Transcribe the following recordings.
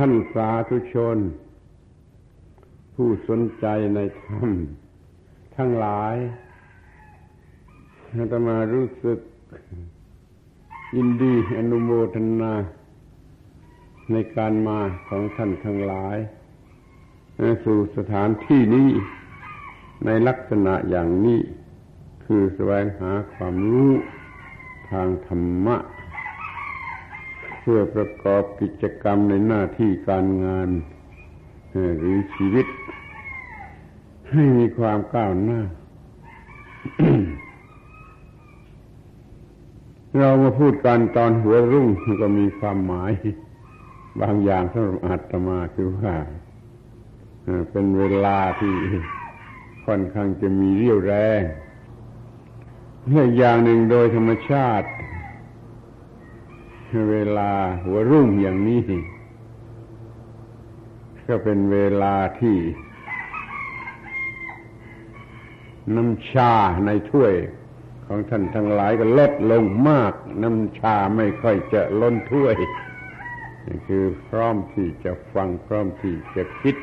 ท่านสาธุชน ผู้สนใจในธรรมทั้งหลายอาตมารู้สึกยินดีอนุโมทนา ในการมาของท่านทั้งหลาย สู่สถานที่นี้ในลักษณะอย่างนี้ คือแสวงหาความรู้ทางธรรมะ เพื่อประกอบกิจกรรมในหน้าที่การงานหรือชีวิต ให้มีความก้าวหน้า เรามาพูดกันตอนหัวรุ่งก็มีความหมาย บางอย่างสำหรับอาตมาคือว่าเป็นเวลาที่ค่อนข้างจะมีเรี่ยวแรงอีกอย่างหนึ่งโดยธรรมชาติ เวลาหัวรุ่งอย่างนี้ ก็เป็นเวลาที่ น้ำชาในถ้วยของท่านทั้งหลายก็ลดลงมาก น้ำชาไม่ค่อยจะล้นถ้วยคือพร้อมที่จะฟังพร้อมที่จะคิด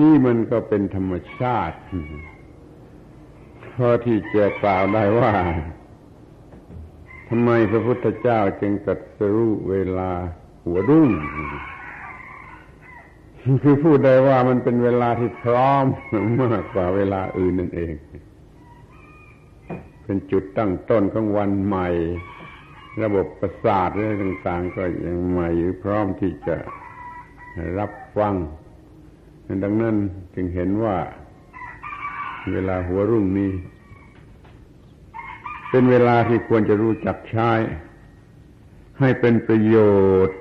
นี่มันก็เป็นธรรมชาติพอที่จะกล่าวได้ว่า ทำไมพระพุทธเจ้าจึงตรัสรู้เวลาหัวรุ่งคือพูดได้ว่ามันเป็นเวลาที่พร้อมมากกว่าเวลาอื่นนั่นเอง เป็นจุดตั้งต้นของวันใหม่ ระบบประสาทอะไรต่างๆ ก็ยังใหม่หรือพร้อมที่จะรับฟัง ดังนั้นจึงเห็นว่า เวลาหัวรุ่งนี้ เป็นเวลาที่ควรจะรู้จักใช้ ให้เป็นประโยชน์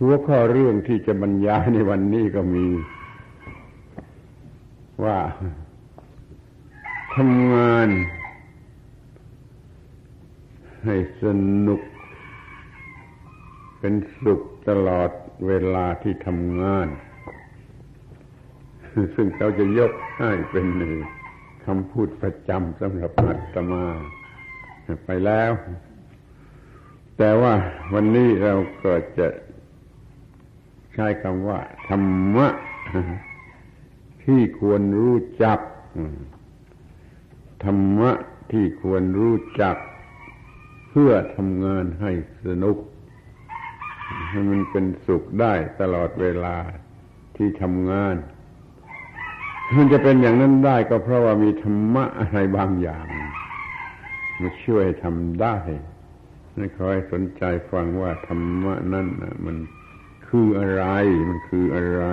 หัวข้อเรื่องที่จะบรรยายในวันนี้ก็มี ว่าทำงานให้สนุก เป็นสุขตลอดเวลาที่ทำงาน ซึ่งเขาจะยกให้เป็นคำพูดประจำสำหรับอาตมาไปแล้ว แต่ว่าวันนี้เราก็จะใช้คำว่า ธรรมะ ที่ควรรู้จัก ธรรมะที่ควรรู้จัก เพื่อทำงานให้สนุกให้มันเป็นสุขได้ตลอดเวลาที่ทำงาน มันจะเป็นอย่างนั้นได้ก็เพราะว่ามีธรรมะอะไรบางอย่างมาช่วยทำได้นี่คอยสนใจฟังว่าธรรมะนั่นมันคืออะไร มันคืออะไร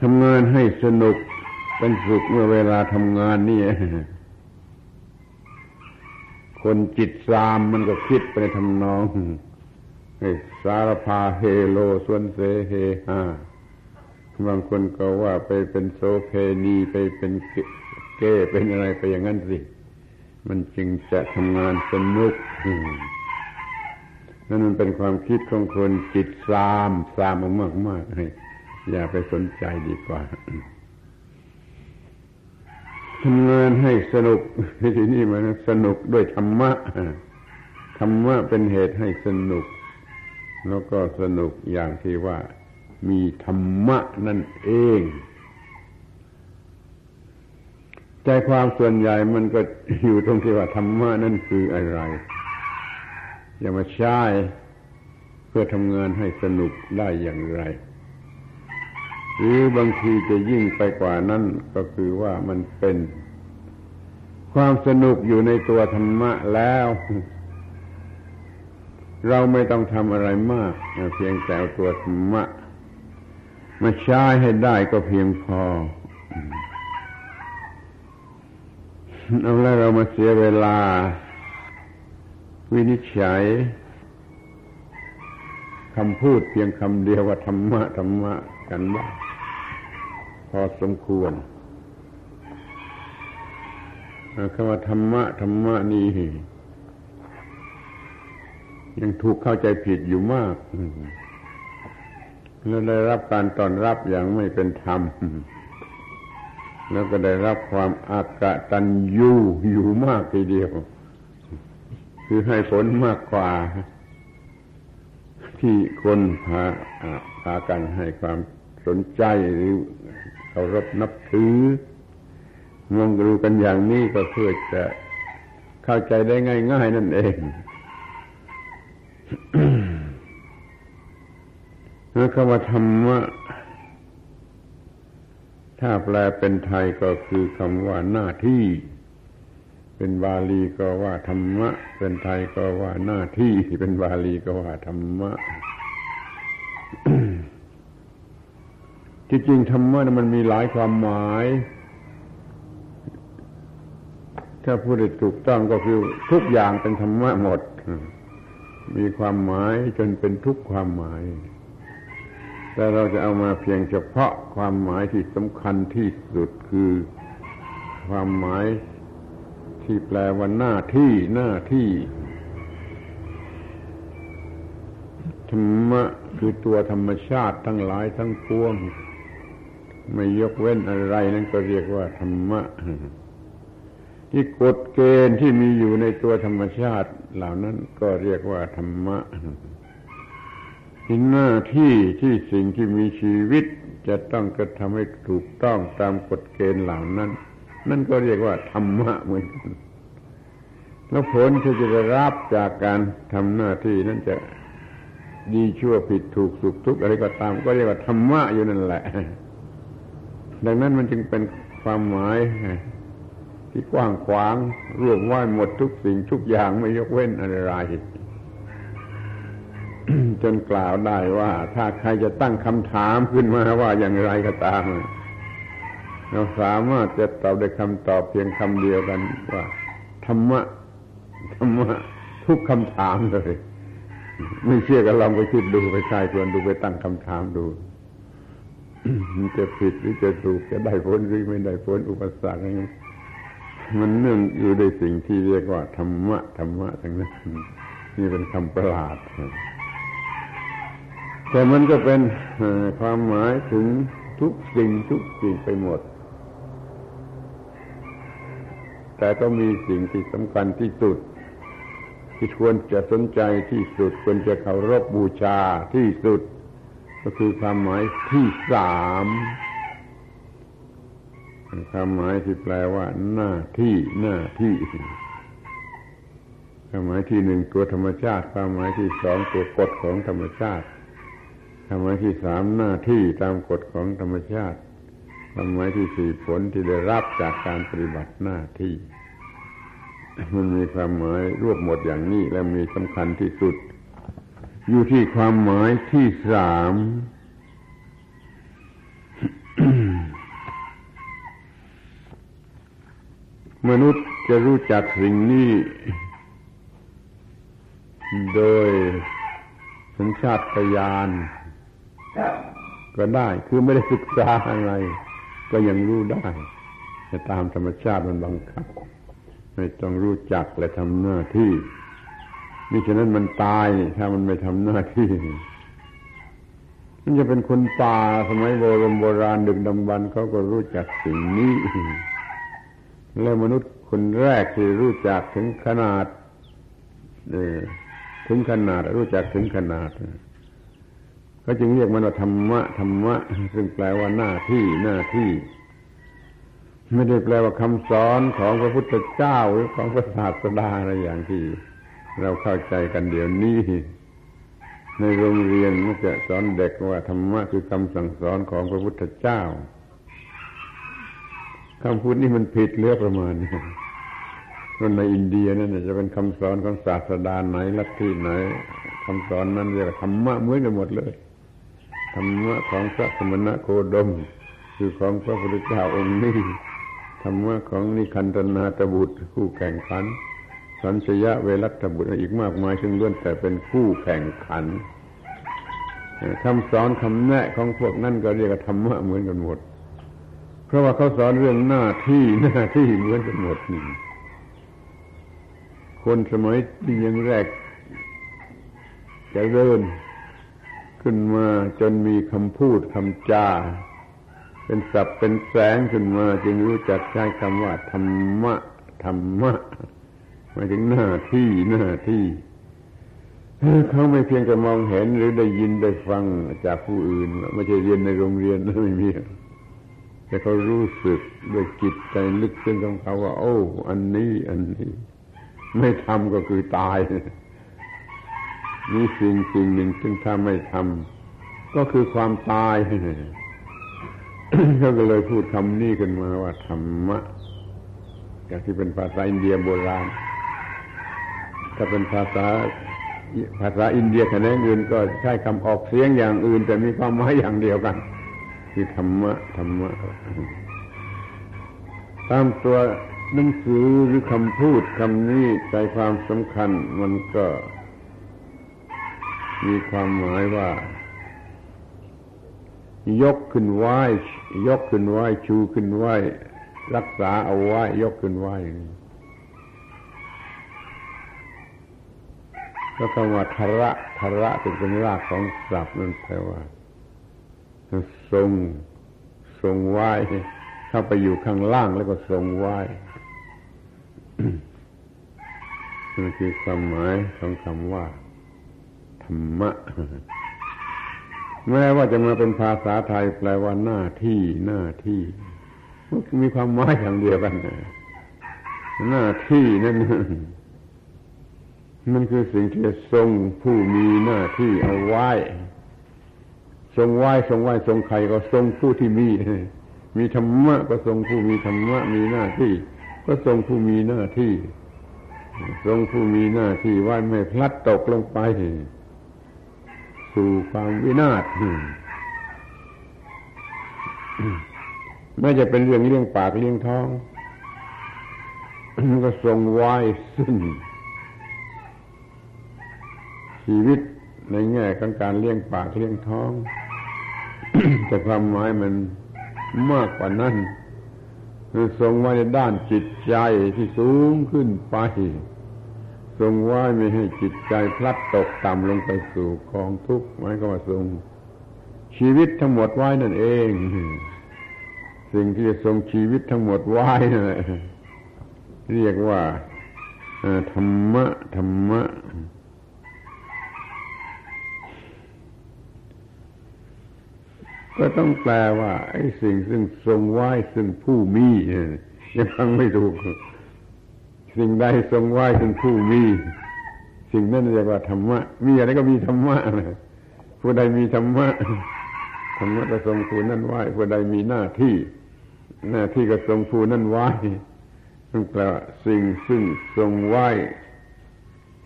ทำงานให้สนุกเป็นสุขเมื่อเวลาทำงานนี่คนจิตซามมันก็คิดไปทำนอง สารพาเฮโลสวนเสเฮฮาบางคนก็ว่าไปเป็นโซเพนีไปเป็นเก้เป็นอะไรไปอย่างนั้นสิ มันจึงจะทำงานสนุกนั่นมันเป็นความคิดของคนจิตซามซามมากมากให้อย่าไปสนใจดีกว่าทำงานให้สนุกที่นี่มันสนุกด้วยธรรมะธรรมะเป็นเหตุให้สนุก แล้วก็สนุกอย่างที่ว่ามีธรรมะนั่นเอง ใจความส่วนใหญ่มันก็อยู่ตรงที่ว่าธรรมะนั่นคืออะไร อย่ามาใช้เพื่อทำงานให้สนุกได้อย่างไร หรือบางทีจะยิ่งไปกว่านั้นก็คือว่ามันเป็น ความสนุกอยู่ในตัวธรรมะแล้ว เราไม่ต้องทำอะไรมาก เพียงแต่ตัวธรรมะมาใช้ให้ได้ก็เพียงพอเอาแล้วเรามาเสียเวลา วินิจฉัยคำพูดเพียงคำเดียวว่าธรรมะธรรมะกันบ้างพอสมควรคำว่าธรรมะธรรมะนี่ ยังถูกเข้าใจผิดอยู่มากแล้วได้รับการต้อนรับอย่างไม่เป็นธรรม แล้วก็ได้รับความอากะตันยูอยู่มากทีเดียว คือให้ผลมากกว่า ที่คนพาพากันให้ความสนใจหรือเคารพนับถือมองดูกันอย่างนี้ก็เพื่อจะเข้าใจได้ง่าย ๆ นั่นเอง แล้วคำว่าธรรมะ ถ้าแปลเป็นไทยก็คือคำว่าหน้าที่ เป็นบาลีก็ว่าธรรมะ เป็นไทยก็ว่าหน้าที่ เป็นบาลีก็ว่าธรรมะที่จริงธรรมะมันมีหลายความหมาย ถ้าพูดถูกต้องก็คือทุกอย่างเป็นธรรมะหมด มีความหมายจนเป็นทุกความหมาย แต่เราจะเอามาเพียงเฉพาะความหมายที่สำคัญที่สุดคือ ความหมายที่แปลว่าหน้าที่หน้าที่ธรรมะคือตัวธรรมชาติทั้งหลายทั้งปวง ไม่ยกเว้นอะไรนั่นก็เรียกว่าธรรมะ ที่กฎเกณฑ์ที่มีอยู่ในตัวธรรมชาติ เหล่านั้นก็เรียกว่าธรรมะที่หน้าที่ที่สิ่งที่มีชีวิต จะต้องกระทำให้ถูกต้องตามกฎเกณฑ์เหล่านั้น นั่นก็เรียกว่าธรรมะเหมือนกันแล้วผลที่จะได้รับจากการทำหน้าที่นั้นจะดีชั่วผิดถูกสุขทุกข์อะไรก็ตาม ก็เรียกว่าธรรมะอยู่นั่นแหละ ดังนั้นมันจึงเป็นความหมาย ที่กว้างขวางรวมไว่าหมดทุกสิ่งทุกอย่างไม่ยกเว้นอะไรจนกล่าวได้ว่า ถ้าใครจะตั้งคำถามขึ้นมาว่าอย่างไรก็ตาม เราสามารถจะตอบได้คำตอบเพียงคำเดียวกันว่าธรรมะธรรมะทุกคำถามเลย ไม่เชื่อก็ลองไปคิดดูไปใช่ควรดูไปตั้งคำถามดูมันจะผิดหรือจะถูกจะได้ผลหรือไม่ได้ผลอุปสรรค มันเนื่องอยู่ในสิ่งที่เรียกว่าธรรมะธรรมะทั้งนั้นนี่เป็นคำประหลาด แต่มันก็เป็นความหมายถึงทุกสิ่งทุกสิ่งไปหมด แต่ก็มีสิ่งที่สำคัญที่สุด ที่ควรจะสนใจที่สุด ควรจะเคารพบูชาที่สุด ก็คือความหมายที่สาม ความหมายที่แปลว่า หน้าที่หน้าที่ความหมายที่หนึ่งตัวธรรมชาติความหมายที่สองตัวกฎของธรรมชาติความหมายที่สามหน้าที่ตามกฎของธรรมชาติความหมายที่สี่ผลที่ได้รับจากการปฏิบัติหน้าที่ มันมีความหมายรวบหมดอย่างนี้และมีสำคัญที่สุด อยู่ที่ความหมายที่สาม มนุษย์จะรู้จักสิ่งนี้ โดยสัญชาตญาณก็ได้คือไม่ได้ศึกษาอะไร ก็ยังรู้ได้แต่ตามธรรมชาติมันบังคับไม่ต้องรู้จักและทำหน้าที่นี่ฉะนั้นมันตายถ้ามันไม่ทำหน้าที่ มันจะเป็นคนป่าสมัยโบราณโบราณดึกดำบรรเขาก็รู้จักสิ่งนี้ แล้วมนุษย์คนแรกที่รู้จักถึงขนาดถึงขนาด รู้จักถึงขนาด ก็จึงเรียกมันว่าธรรมะธรรมะ ซึ่งแปลว่าหน้าที่หน้าที่ ไม่ได้แปลว่าคำสอนของพระพุทธเจ้าหรือของพระศาสดาอะไรอย่างที่ เราเข้าใจกันเดี๋ยวนี้ในโรงเรียนมันจะสอนเด็กว่าธรรมะคือคำสั่งสอนของพระพุทธเจ้า คำพูดนี้มันผิดเลือประมาณคนในอินเดียนั่นจะเป็นคำสอนของศาสดาไหนลัทธิไหนคำสอนนั้นเรียกธรรมะเหมือนกันหมดเลยธรรมะของพระสมณะโคดม คือของพระพุทธเจ้าองค์นี้ธรรมะของนิคันธนาตบุตร คู่แข่งขัน สัญชยะเวรัตบุตรอีกมากมายซึ่งล้วนแต่เป็นคู่แข่งขันคำสอนคำแนะของพวกนั่นก็เรียกธรรมะเหมือนกันหมด ราะว่าเขาสอนเรื่องหน้าที่หน้าที่เหมือนกันหมดนี่คนสมัยที่ยังแรกจะเริ่มขึ้นมาจนมีคำพูดคำจา เป็นศัพท์เป็นแสงขึ้นมา จึงรู้จักใช้คำว่าธรรมะธรรมะหมายถึงหน้าที่หน้าที่เขาไม่เพียงแต่มองเห็นหรือได้ยินได้ฟังจากผู้อื่น ไม่ใช่เรียนในโรงเรียนไม่มี แต่เขารู้สึกด้วยจิตใจลึกซึ้งของเขาว่า โอ้ อันนี้ อันนี้ ไม่ทำก็คือตายนี่สิ่งสิ่งหนึ่งซึ่งถ้าไม่ทำก็คือความตายเขาก็เลยพูดคำนี้กันมาว่าธรรมะอย่างที่เป็นภาษาอินเดียโบราณ ถ้าเป็นภาษาภาษาอินเดียแขนงอื่นก็ใช้คำออกเสียงอย่างอื่น แต่มีความหมายอย่างเดียวกัน คือธรรมะธรรมะ ตามตัวหนังสือหรือคำพูดคำนี้ใจความสำคัญมันก็ มีความหมายว่า ยกขึ้นไหวยกขึ้นไหวชูขึ้นไหวรักษาเอาไว้ยกขึ้นไหวแล้วคำว่าทระทระเป็นรากของศัพท์นั่นแปลว่า ทรงทรงไหวเข้าไปอยู่ข้างล่างแล้วก็ทรงไหวนั่นคือความหมายของคำว่า ธรรมะ แม้ว่าจะมาเป็นภาษาไทยแปลว่าหน้าที่หน้าที่มีความหมายอย่างเดียวกันหน้าที่นั่นมันคือสิ่งที่ทรงผู้มีหน้าที่เอาไว้ ทรงไหว้ทรงไหว้ทรงใครก็ทรงผู้ที่มี มีธรรมะก็ทรงผู้มีธรรมะมีหน้าที่ ก็ทรงผู้มีหน้าที่ ทรงผู้มีหน้าที่ไหว้ไม่พลัดตกลงไป สู่ความวินาศไม่จะเป็นเรื่องเลี้ยงปากเลี้ยงท้องก็ทรงไหว้ซึ่งชีวิต ในแง่ของการเลี้ยงปากเลี้ยงท้อง แต่ความหมายมันมากกว่านั้นคือทรงไว้ในด้านจิตใจที่สูงขึ้นไป ทรงไว้ไม่ให้จิตใจพลัดตกต่ำลงไปสู่กองทุกข์หมายก็ว่าทรงชีวิตทั้งหมดไว้นั่นเอง สิ่งที่จะทรงชีวิตทั้งหมดไว้นั่นแหละเรียกว่าธรรมะธรรมะ ก็ต้องแปลว่าไอ้สิ่งซึ่งทรงไว้ซึ่งผู้มียังฟังไม่ถูก สิ่งใดทรงไว้ซึ่งผู้มี สิ่งนั้นเรียกว่าธรรมะ มีอะไรก็มีธรรมะนะผู้ใดมีธรรมะธรรมะก็ทรงผู้นั้นไว้ผู้ใดมีหน้าที่ หน้าที่ก็ทรงผู้นั้นไว้ต้องแปลว่าสิ่งซึ่งทรงไว้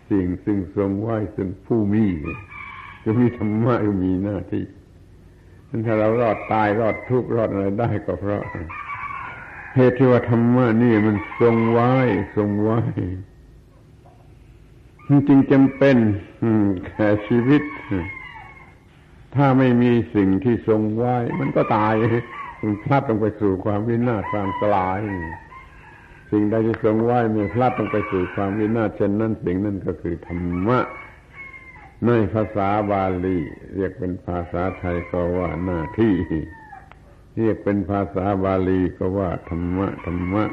สิ่งซึ่งทรงไว้ซึ่งผู้มีก็มีธรรมะก็มีหน้าที่ ถ้าเรารอดตายรอดทุกข์รอดอะไรได้ก็เพราะเหตุที่ว่าธรรมะนี่มันทรงไว้ทรงไว้จริงจำเป็นแก่ชีวิต ถ้าไม่มีสิ่งที่ทรงไว้ มันก็ตายมันพลัดลงไปสู่ความวินาศความสลาย สิ่งใดที่ทรงไว้มีพลัดลงไปสู่ความวินาศเช่นนั้นสิ่งนั้นก็คือธรรมะ ในภาษาบาลี เรียกเป็นภาษาไทยก็ว่าหน้าที่ เรียกเป็นภาษาบาลีก็ว่าธรรมะธรรมะ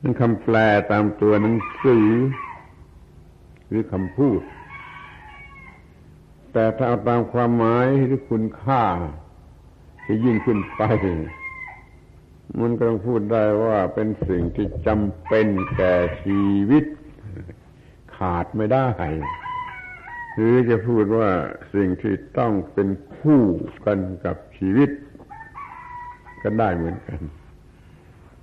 นั่นคำแปลตามตัวหนังสือ หรือคำพูด แต่ถ้าเอาตามความหมายหรือคุณค่าที่ยิ่งขึ้นไปมันก็ต้องพูดได้ว่าเป็นสิ่งที่จำเป็นแก่ชีวิต ขาดไม่ได้ หรือจะพูดว่าสิ่งที่ต้องเป็นคู่กันกับชีวิต ก็ได้เหมือนกัน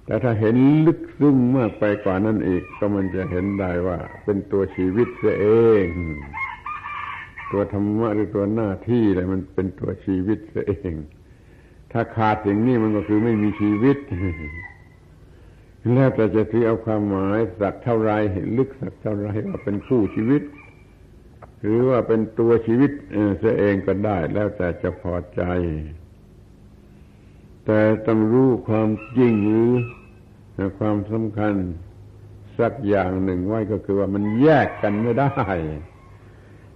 แต่ถ้าเห็นลึกซึ้งมากไปกว่านั้นอีก ก็มันจะเห็นได้ว่า เป็นตัวชีวิตเสียเอง ตัวธรรมะหรือตัวหน้าที่อะไรมันเป็นตัวชีวิตเสียเอง ถ้าขาดสิ่งนี้มันก็คือไม่มีชีวิตแล้วแต่จะที่เอาความหมายสักเท่าไรลึกสักเท่าไรว่าเป็นคู่ชีวิต หรือว่าเป็นตัวชีวิตเสียเองก็ได้ แล้วแต่จะพอใจ แต่ต้องรู้ความจริงหรือความสำคัญสักอย่างหนึ่งไว้ก็คือว่ามันแยกกันไม่ได้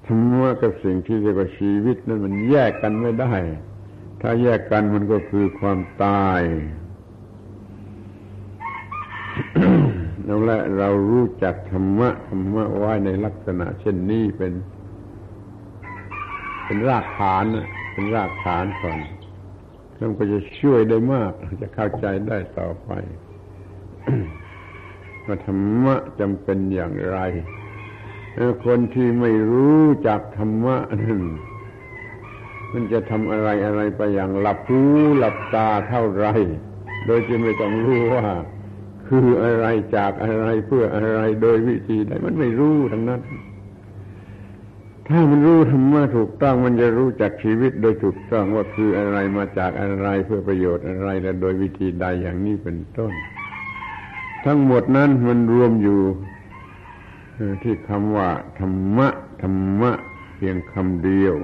ธรรมะกับสิ่งที่เรียกว่าชีวิตนั้นมันแยกกันไม่ได้ ถ้าแยกกันมันก็คือความตายแล้วและเรารู้จักธรรมะธรรมะไว้ในลักษณะเช่นนี้เป็น เป็นรากฐานเป็นรากฐานก่อนแล้วก็จะช่วยได้มาก จะเข้าใจได้ต่อไปว่าธรรมะจำเป็นอย่างไรคนที่ไม่รู้จักธรรมะนั่นมันจะทำอะไรอะไรไปอย่างหลับหูหลับตาเท่าไร โดยที่ไม่ต้องรู้ว่า คืออะไรจากอะไรเพื่ออะไรโดยวิธีใดมันไม่รู้ทั้งนั้น ถ้ามันรู้ธรรมะถูกต้องมันจะรู้จักชีวิตโดยถูกต้องว่าคืออะไรมาจากอะไรเพื่อประโยชน์อะไรและโดยวิธีใดอย่างนี้เป็นต้น ทั้งหมดนั้นมันรวมอยู่ที่คำว่า ธรรมะ ธรรมะ เพียงคำเดียว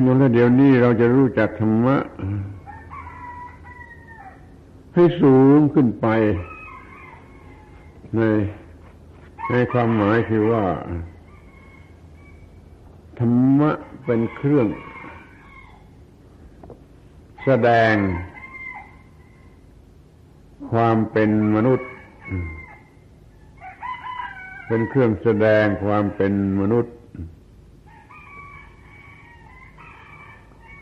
เมื่อเดี๋ยวนี้เราจะรู้จักธรรมะ ให้สูงขึ้นไปใน ในความหมายคือว่า ธรรมะเป็นเครื่อง แสดง ความเป็นมนุษย์ เป็นเครื่องแสดงความเป็นมนุษย์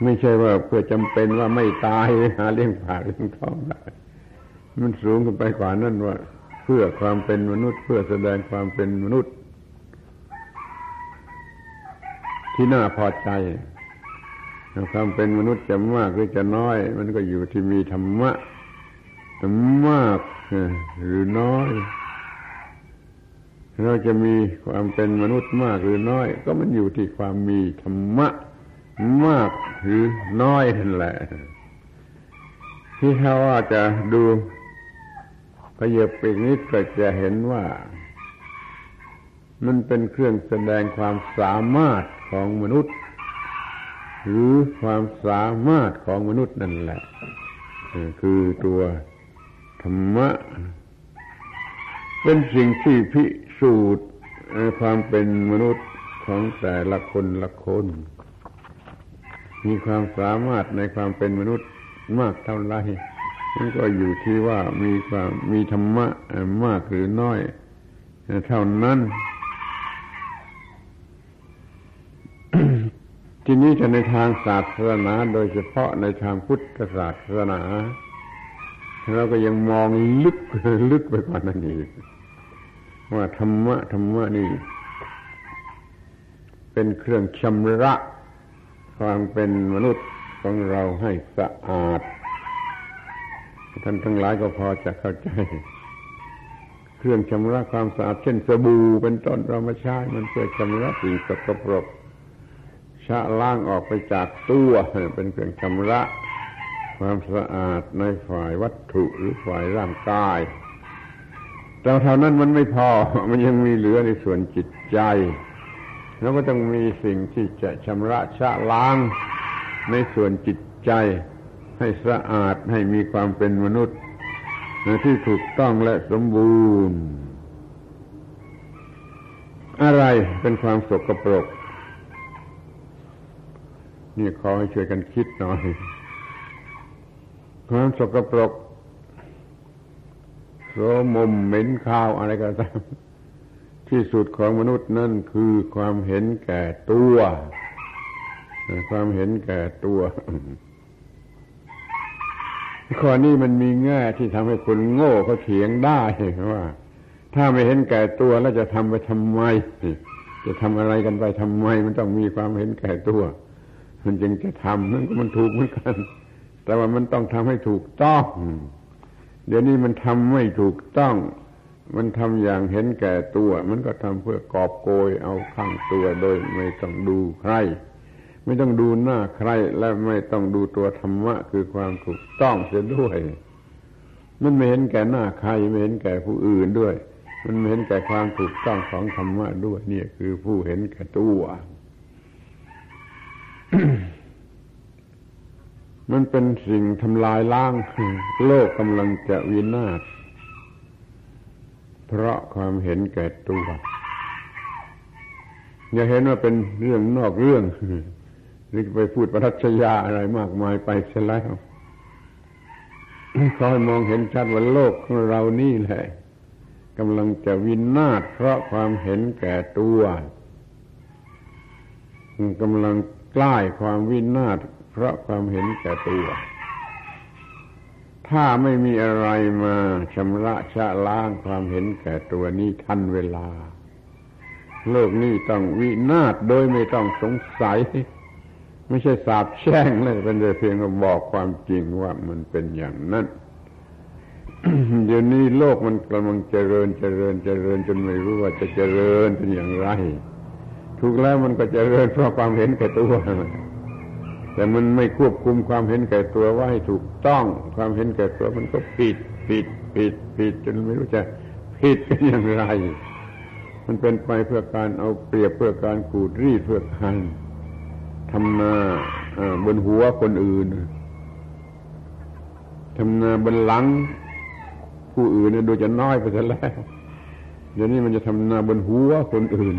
ไม่ใช่ว่าเพื่อจำเป็นว่าไม่ตายหาเลี้ยงปากเลี้ยงท้องได้มันสูงขึ้นไปกว่านั้นว่า เพื่อความเป็นมนุษย์ เพื่อแสดงความเป็นมนุษย์ ที่น่าพอใจความเป็นมนุษย์จะมากหรือจะน้อย มันก็อยู่ที่มีธรรมะมากหรือน้อย เราจะมีความเป็นมนุษย์มากหรือน้อย ก็มันอยู่ที่ความมีธรรมะมากหรือน้อยนั่นแหละ ที่ถ้าว่าจะดู ขยับไปนิดก็จะเห็นว่า มันเป็นเครื่องแสดงความสามารถของมนุษย์ หรือความสามารถของมนุษย์นั่นแหละ คือตัวธรรมะ เป็นสิ่งที่พิสูตรความเป็นมนุษย์ของแต่ละคนละคน มีความสามารถในความเป็นมนุษย์มากเท่าไร มันก็อยู่ที่ว่ามีความมีธรรมะมากหรือน้อย เท่านั้น ทีนี้จะในทางศาสนาโดยเฉพาะในทางพุทธศาสนาเราก็ยังมองลึกลึกไปกว่านั้นอีกว่าธรรมะธรรมะนี่เป็นเครื่องชำระ ความเป็นมนุษย์ของเราให้สะอาด ท่านทั้งหลายก็พอจะเข้าใจ เครื่องชำระความสะอาดเช่นสบู่เป็นต้นเรามาใช้มันเพื่อชำระสิ่งสกปรกชะล้างออกไปจากตัวเป็นเครื่องชำระความสะอาดในฝ่ายวัตถุหรือฝ่ายร่างกาย แต่เท่านั้นมันไม่พอ มันยังมีเหลือในส่วนจิตใจ แล้วก็ต้องมีสิ่งที่จะชำระชะล้างในส่วนจิตใจ ให้สะอาดให้มีความเป็นมนุษย์ที่ถูกต้องและสมบูรณ์ อะไรเป็นความสกปรก นี่ขอให้ช่วยกันคิดหน่อย ความสกปรกโสมมเหม็นข้าวอะไรก็ตามที่สุดของมนุษย์นั่นคือความเห็นแก่ตัว ความเห็นแก่ตัว ข้อนี้มันมีแง่ที่ทำให้คนโง่เขาเถียงได้ว่า ถ้าไม่เห็นแก่ตัวแล้วจะทำไปทำไม จะทำอะไรกันไปทำไม มันต้องมีความเห็นแก่ตัว มันจึงจะทำนั่นก็มันถูกเหมือนกัน แต่ว่ามันต้องทำให้ถูกต้อง เดี๋ยวนี้มันทำไม่ถูกต้อง มันทำอย่างเห็นแก่ตัว มันก็ทำเพื่อกอบโกยเอาข้างตัวโดยไม่ต้องดูใคร ไม่ต้องดูหน้าใครและไม่ต้องดูตัวธรรมะคือความถูกต้องเสียด้วย มันไม่เห็นแก่หน้าใครไม่เห็นแก่ผู้อื่นด้วย มันไม่เห็นแก่ความถูกต้องของธรรมะด้วยนี่คือผู้เห็นแก่ตัวมันเป็นสิ่งทำลายล้าง โลกกำลังจะวินาศเพราะความเห็นแก่ตัวอย่าเห็นว่าเป็นเรื่องนอกเรื่อง หรือไปพูดปรัชยาอะไรมากมายไปเสียแล้วขอให้มองเห็นชัดว่าโลกของเรานี่แหละกำลังจะวินาศเพราะความเห็นแก่ตัวกำลังใกล้ความวินาศเพราะความเห็นแก่ตัว ถ้าไม่มีอะไรมาชำระชะล้างความเห็นแก่ตัวนี้ทันเวลา โลกนี้ต้องวินาศโดยไม่ต้องสงสัย ไม่ใช่สาบแช่งเลยเป็นแต่เพียงบอกความจริงว่ามันเป็นอย่างนั้นเดี๋ยวนี้โลกมันกำลังเจริญเจริญเจริญจนไม่รู้ว่าจะเจริญเป็นอย่างไรถูกแล้วมันก็เจริญเพราะความเห็นแก่ตัวแต่มันไม่ควบคุมความเห็นแก่ตัวว่าให้ถูกต้อง ความเห็นแก่ตัวมันก็ผิดผิดผิดผิดจนไม่รู้จะผิดเป็นอย่างไร มันเป็นไปเพื่อการเอาเปรียบเพื่อการขูดรีดเพื่อการ ทำนาบนหัวคนอื่นทำนาบนหลัง ผู้อื่นเนี่ยดูจะน้อยไปซะแล้วเดี๋ยวนี้มันจะทำนาบนหัวคนอื่น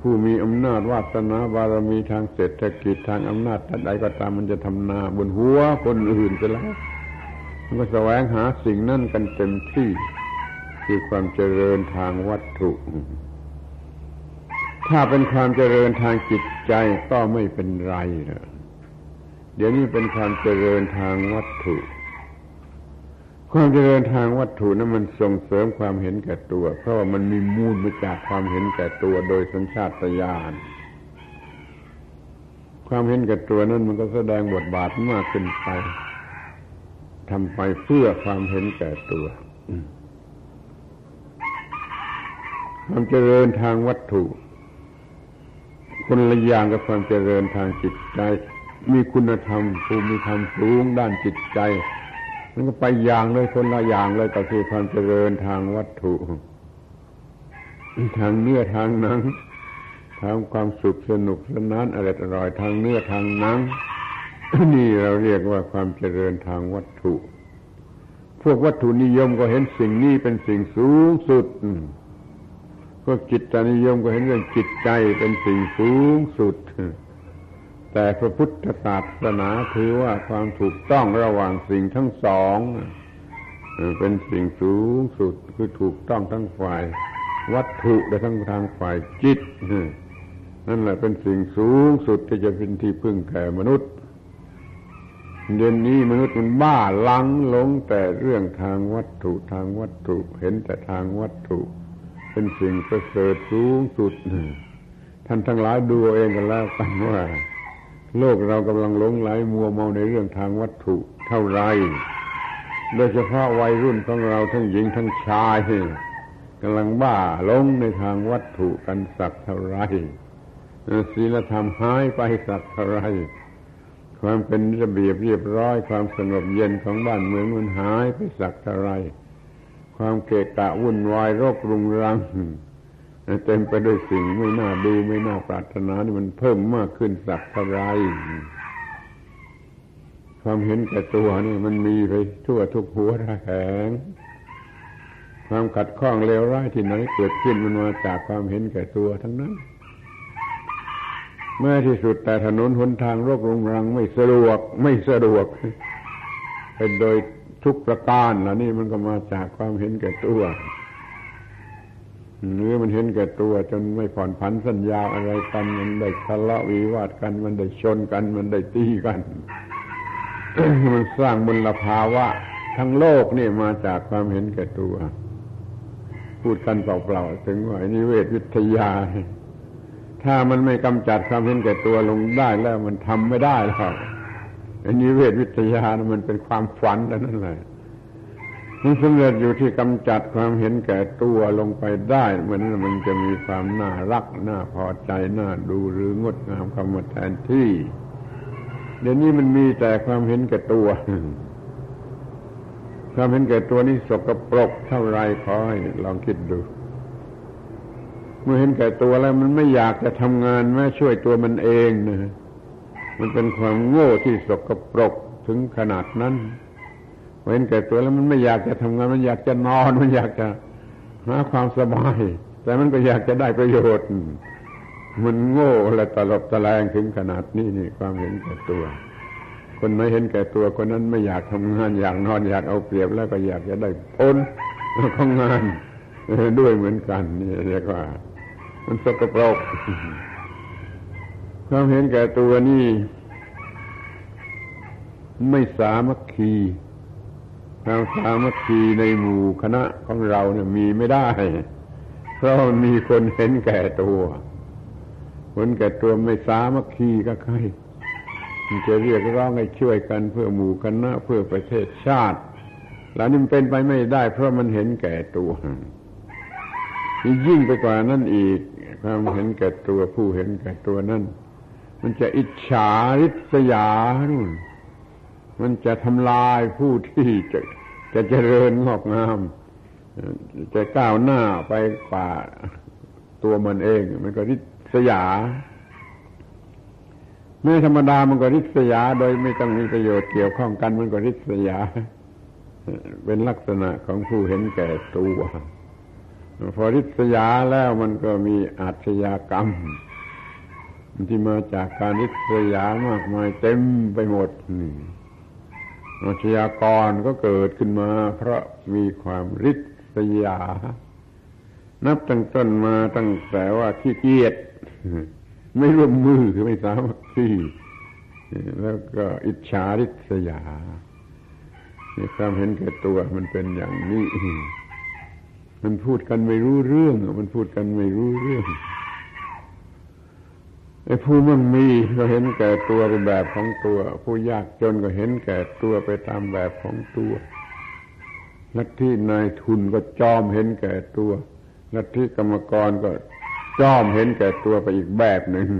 ผู้มีอำนาจวาสนาบารมีทางเศรษฐกิจทางอำนาจใดก็ตามมันจะทำนาบนหัวคนอื่นไปแล้วมันก็แสวงหาสิ่งนั่นกันเต็มที่คือความเจริญทางวัตถุ ถ้าเป็นความเจริญทางจิตใจก็ไม่เป็นไรนะเดี๋ยวนี้เป็นความเจริญทางวัตถุ ความเจริญทางวัตถุนั้นมันส่งเสริมความเห็นแก่ตัว เพราะว่ามันมีมูลมาจากความเห็นแก่ตัวโดยสัญชาตญาณความเห็นแก่ตัวนั้นมันก็แสดงบทบาทมากขึ้นไปทำไปเพื่อความเห็นแก่ตัวความเจริญทางวัตถุ คนละอย่างกับความเจริญทางจิตใจ มีคุณธรรมภูมิธรรมสูงด้านจิตใจ มันก็ไปอย่างเลยคนละอย่างเลยก็คือความเจริญทางวัตถุ ทางเนื้อทางหนังทางความสุขสนุกสนานอร่อยอร่อยทางเนื้อทางหนังนี่เราเรียกว่าความเจริญทางวัตถุ พวกวัตถุนิยมก็เห็นสิ่งนี้เป็นสิ่งสูงสุด พวกจิตนิยมก็เห็นเรื่องจิตใจเป็นสิ่งสูงสุด แต่พระพุทธศาสนาถือว่าความถูกต้องระหว่างสิ่งทั้งสองเป็นสิ่งสูงสุดคือถูกต้องทั้งฝ่าย วัตถุและทั้งทางฝ่ายจิตนั่นแหละเป็นสิ่งสูงสุดที่จะเป็นที่พึ่งแก่มนุษย์เย็นนี้มนุษย์มันบ้าลังหลงแต่เรื่องทางวัตถุทางวัตถุ เห็นแต่ทางวัตถุ เป็นสิ่งประเสริฐสูงสุด ท่านทั้งหลายดูเองกันแล้วกันว่า โลกเรากำลังหลงไหลมัวเมาในเรื่องทางวัตถุเท่าไร โดยเฉพาะวัยรุ่นของเราทั้งหญิงทั้งชายกำลังบ้าหลงในทางวัตถุกันสักเท่าไรศีลธรรมหายไปสักเท่าไรความเป็นระเบียบเรียบร้อยความสงบเย็นของบ้านเมืองมันหายไปสักเท่าไร ความเกะกะวุ่นวายโรครุงรังเต็มไปด้วยสิ่งไม่น่าดูไม่น่าปรารถนานี่มันเพิ่มมากขึ้นสักเท่าไรความเห็นแก่ตัวนี่มันมีไปทั่วทุกหัวระแหงความขัดข้องเลวร้ายที่ไหนเกิดขึ้นมันมาจากความเห็นแก่ตัวทั้งนั้นเมื่อที่สุดแต่ถนนหนทางโรครุงรังไม่สะดวกไม่สะดวกเป็นโดย ทุกประการล่ะนี่มันก็มาจากความเห็นแก่ตัวหรือมันเห็นแก่ตัว จนไม่ผ่อนผันสัญญาอะไรกันมันได้ทะเลาะวิวาทกัน มันได้ชนกัน มันได้ตีกัน มันสร้างมลภาวะ ทั้งโลกนี่มาจากความเห็นแก่ตัว พูดกันเปล่าๆถึงว่านิเวศวิทยา ถ้ามันไม่กำจัดความเห็นแก่ตัวลงได้แล้วมันทำไม่ได้หรอก อันนี้เวทวิทยามันเป็นความฝันแล้วนั่นแหละมันสำเร็จอยู่ที่กำจัดความเห็นแก่ตัวลงไปได้เหมือนั้นมันจะมีความน่ารักน่าพอใจน่าดูหรืองดงามคำว่าแทนที่เดี๋ยวนี้มันมีแต่ความเห็นแก่ตัวความเห็นแก่ตัวนี่สกปรกเท่าไรขอให้ลองคิดดู เมื่อเห็นแก่ตัวแล้วมันไม่อยากจะทำงานแม้ช่วยตัวมันเองนะ มันเป็นความโง่ที่สกปรกถึงขนาดนั้นเห็นแก่ตัวแล้วมันไม่อยากจะทำงาน มันอยากจะนอน มันอยากจะหาความสบาย แต่มันก็อยากจะได้ประโยชน์ มันโง่และตลบตะแลงถึงขนาดนี้นี่ ความเห็นแก่ตัว คนไม่เห็นแก่ตัวคนนั้นไม่อยากทำงาน อยากนอนอยากเอาเปรียบแล้วก็อยากจะได้พ้นของงานด้วยเหมือนกันนี่เรียกว่า มันสกปรก ความเห็นแก่ตัวนี่ ไม่สามัคคีความสามัคคีในหมู่คณะของเราเนี่ยมีไม่ได้ เพราะมีคนเห็นแก่ตัวคนแก่ตัวไม่สามัคคีก็ใครมันจะเรียกร้องให้ช่วยกันเพื่อหมู่คณะเพื่อประเทศชาติ แล้วนี่มันเป็นไปไม่ได้ เพราะมันเห็นแก่ตัวยิ่งไปกว่านั้นอีกความเห็นแก่ตัวผู้เห็นแก่ตัวนั่น มันจะอิจฉาริษยานู่นมันจะทำลายผู้ที่จะจะเจริญงอกงาม จะก้าวหน้าไปกว่าตัวมันเอง มันก็ริษยาแม้ธรรมดามันก็ริษยา โดยไม่ต้องมีประโยชน์เกี่ยวข้องกัน มันก็ริษยา เป็นลักษณะของผู้เห็นแก่ตัวพอริษยาแล้วมันก็มีอาชญากรรม ที่มาจากการริษยามากมายเต็มไปหมดนี่อาชญากรก็เกิดขึ้นมา เพราะมีความริษยา นับตั้งต้นมาตั้งแต่ว่าขี้เกียจไม่ร่วมมือคือไม่สามัคคีแล้วก็อิจฉาริษยาความเห็นแก่ตัวมันเป็นอย่างนี้ มันพูดกันไม่รู้เรื่อง มันพูดกันไม่รู้เรื่อง ไอ้ผู้มั่งมีก็เห็นแก่ตัวเป็นแบบของตัว ผู้ยากจนก็เห็นแก่ตัวไปตามแบบของตัวลัทธินายทุนก็จอมเห็นแก่ตัวลัทธิกรรมกรก็จอมเห็นแก่ตัวไปอีกแบบหนึ่ง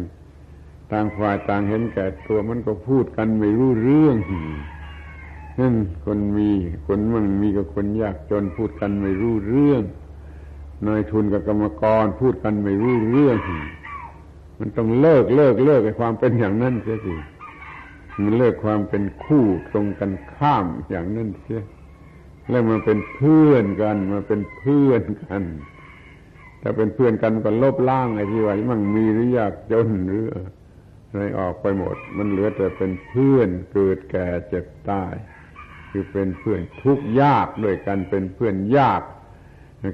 ต่างฝ่ายต่างเห็นแก่ตัวมันก็พูดกันไม่รู้เรื่องนั่นคนมีคนมั่งมีกับคนยากจนพูดกันไม่รู้เรื่องนายทุนกับกรรมกรพูดกันไม่รู้เรื่อง มันต้องเลิกเลิกเลิกไอ้ความเป็นอย่างนั้นเสียสิมันเลิกความเป็นคู่ตรงกันข้ามอย่างนั้นเสียแล้วมาเป็นเพื่อนกันมาเป็นเพื่อนกันถ้าเป็นเพื่อนกันก็ลบล้างไอ้ที่ว่ามันมีหรือยากจนหรืออะไรออกไปหมด มันเหลือแต่เป็นเพื่อนเกิดแก่เจ็บตายคือเป็นเพื่อนทุกยากด้วยกันเป็นเพื่อนยาก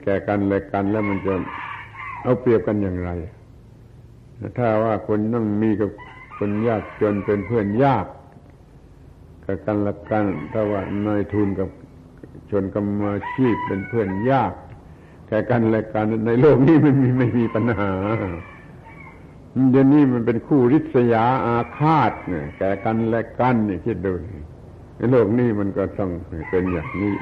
แก่กันอะไรกันแล้วมันจะเอาเปรียบกันอย่างไร ถ้าว่าคนนั่งมีกับคนยากจนเป็นเพื่อนยากกับกันละกันถ้าว่านายทุนกับชนกรรมาชีพเป็นเพื่อนยากแก่กันและกันในโลกนี้มันมีไม่มีปัญหาเดี๋ยวนี้มันเป็นคู่ริษยาอาฆาตเนี่ยแก่กันและกันเนี่ยคิดดูในโลกนี้มันก็ต้องเป็นอย่างนี้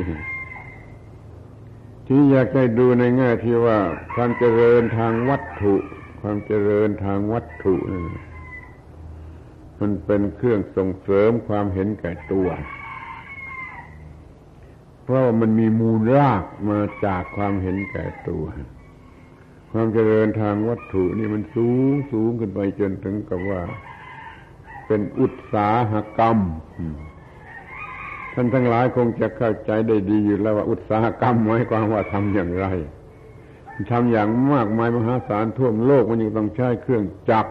ที่อยากให้ดูในแง่ที่ว่าความเจริญทางวัตถุ ความเจริญทางวัตถุนี่มันเป็นเครื่องส่งเสริมความเห็นแก่ตัว เพราะว่ามันมีมูลรากมาจากความเห็นแก่ตัว ความเจริญทางวัตถุนี่มันสูงสูงขึ้นไปจนถึงกับว่า เป็นอุตสาหกรรมท่านทั้งหลายคงจะเข้าใจได้ดีอยู่แล้วว่าอุตสาหกรรมหมายความว่าทำอย่างไร ทำอย่างมากมายมหาศาลท่วมโลกมันยังต้องใช้เครื่องจักร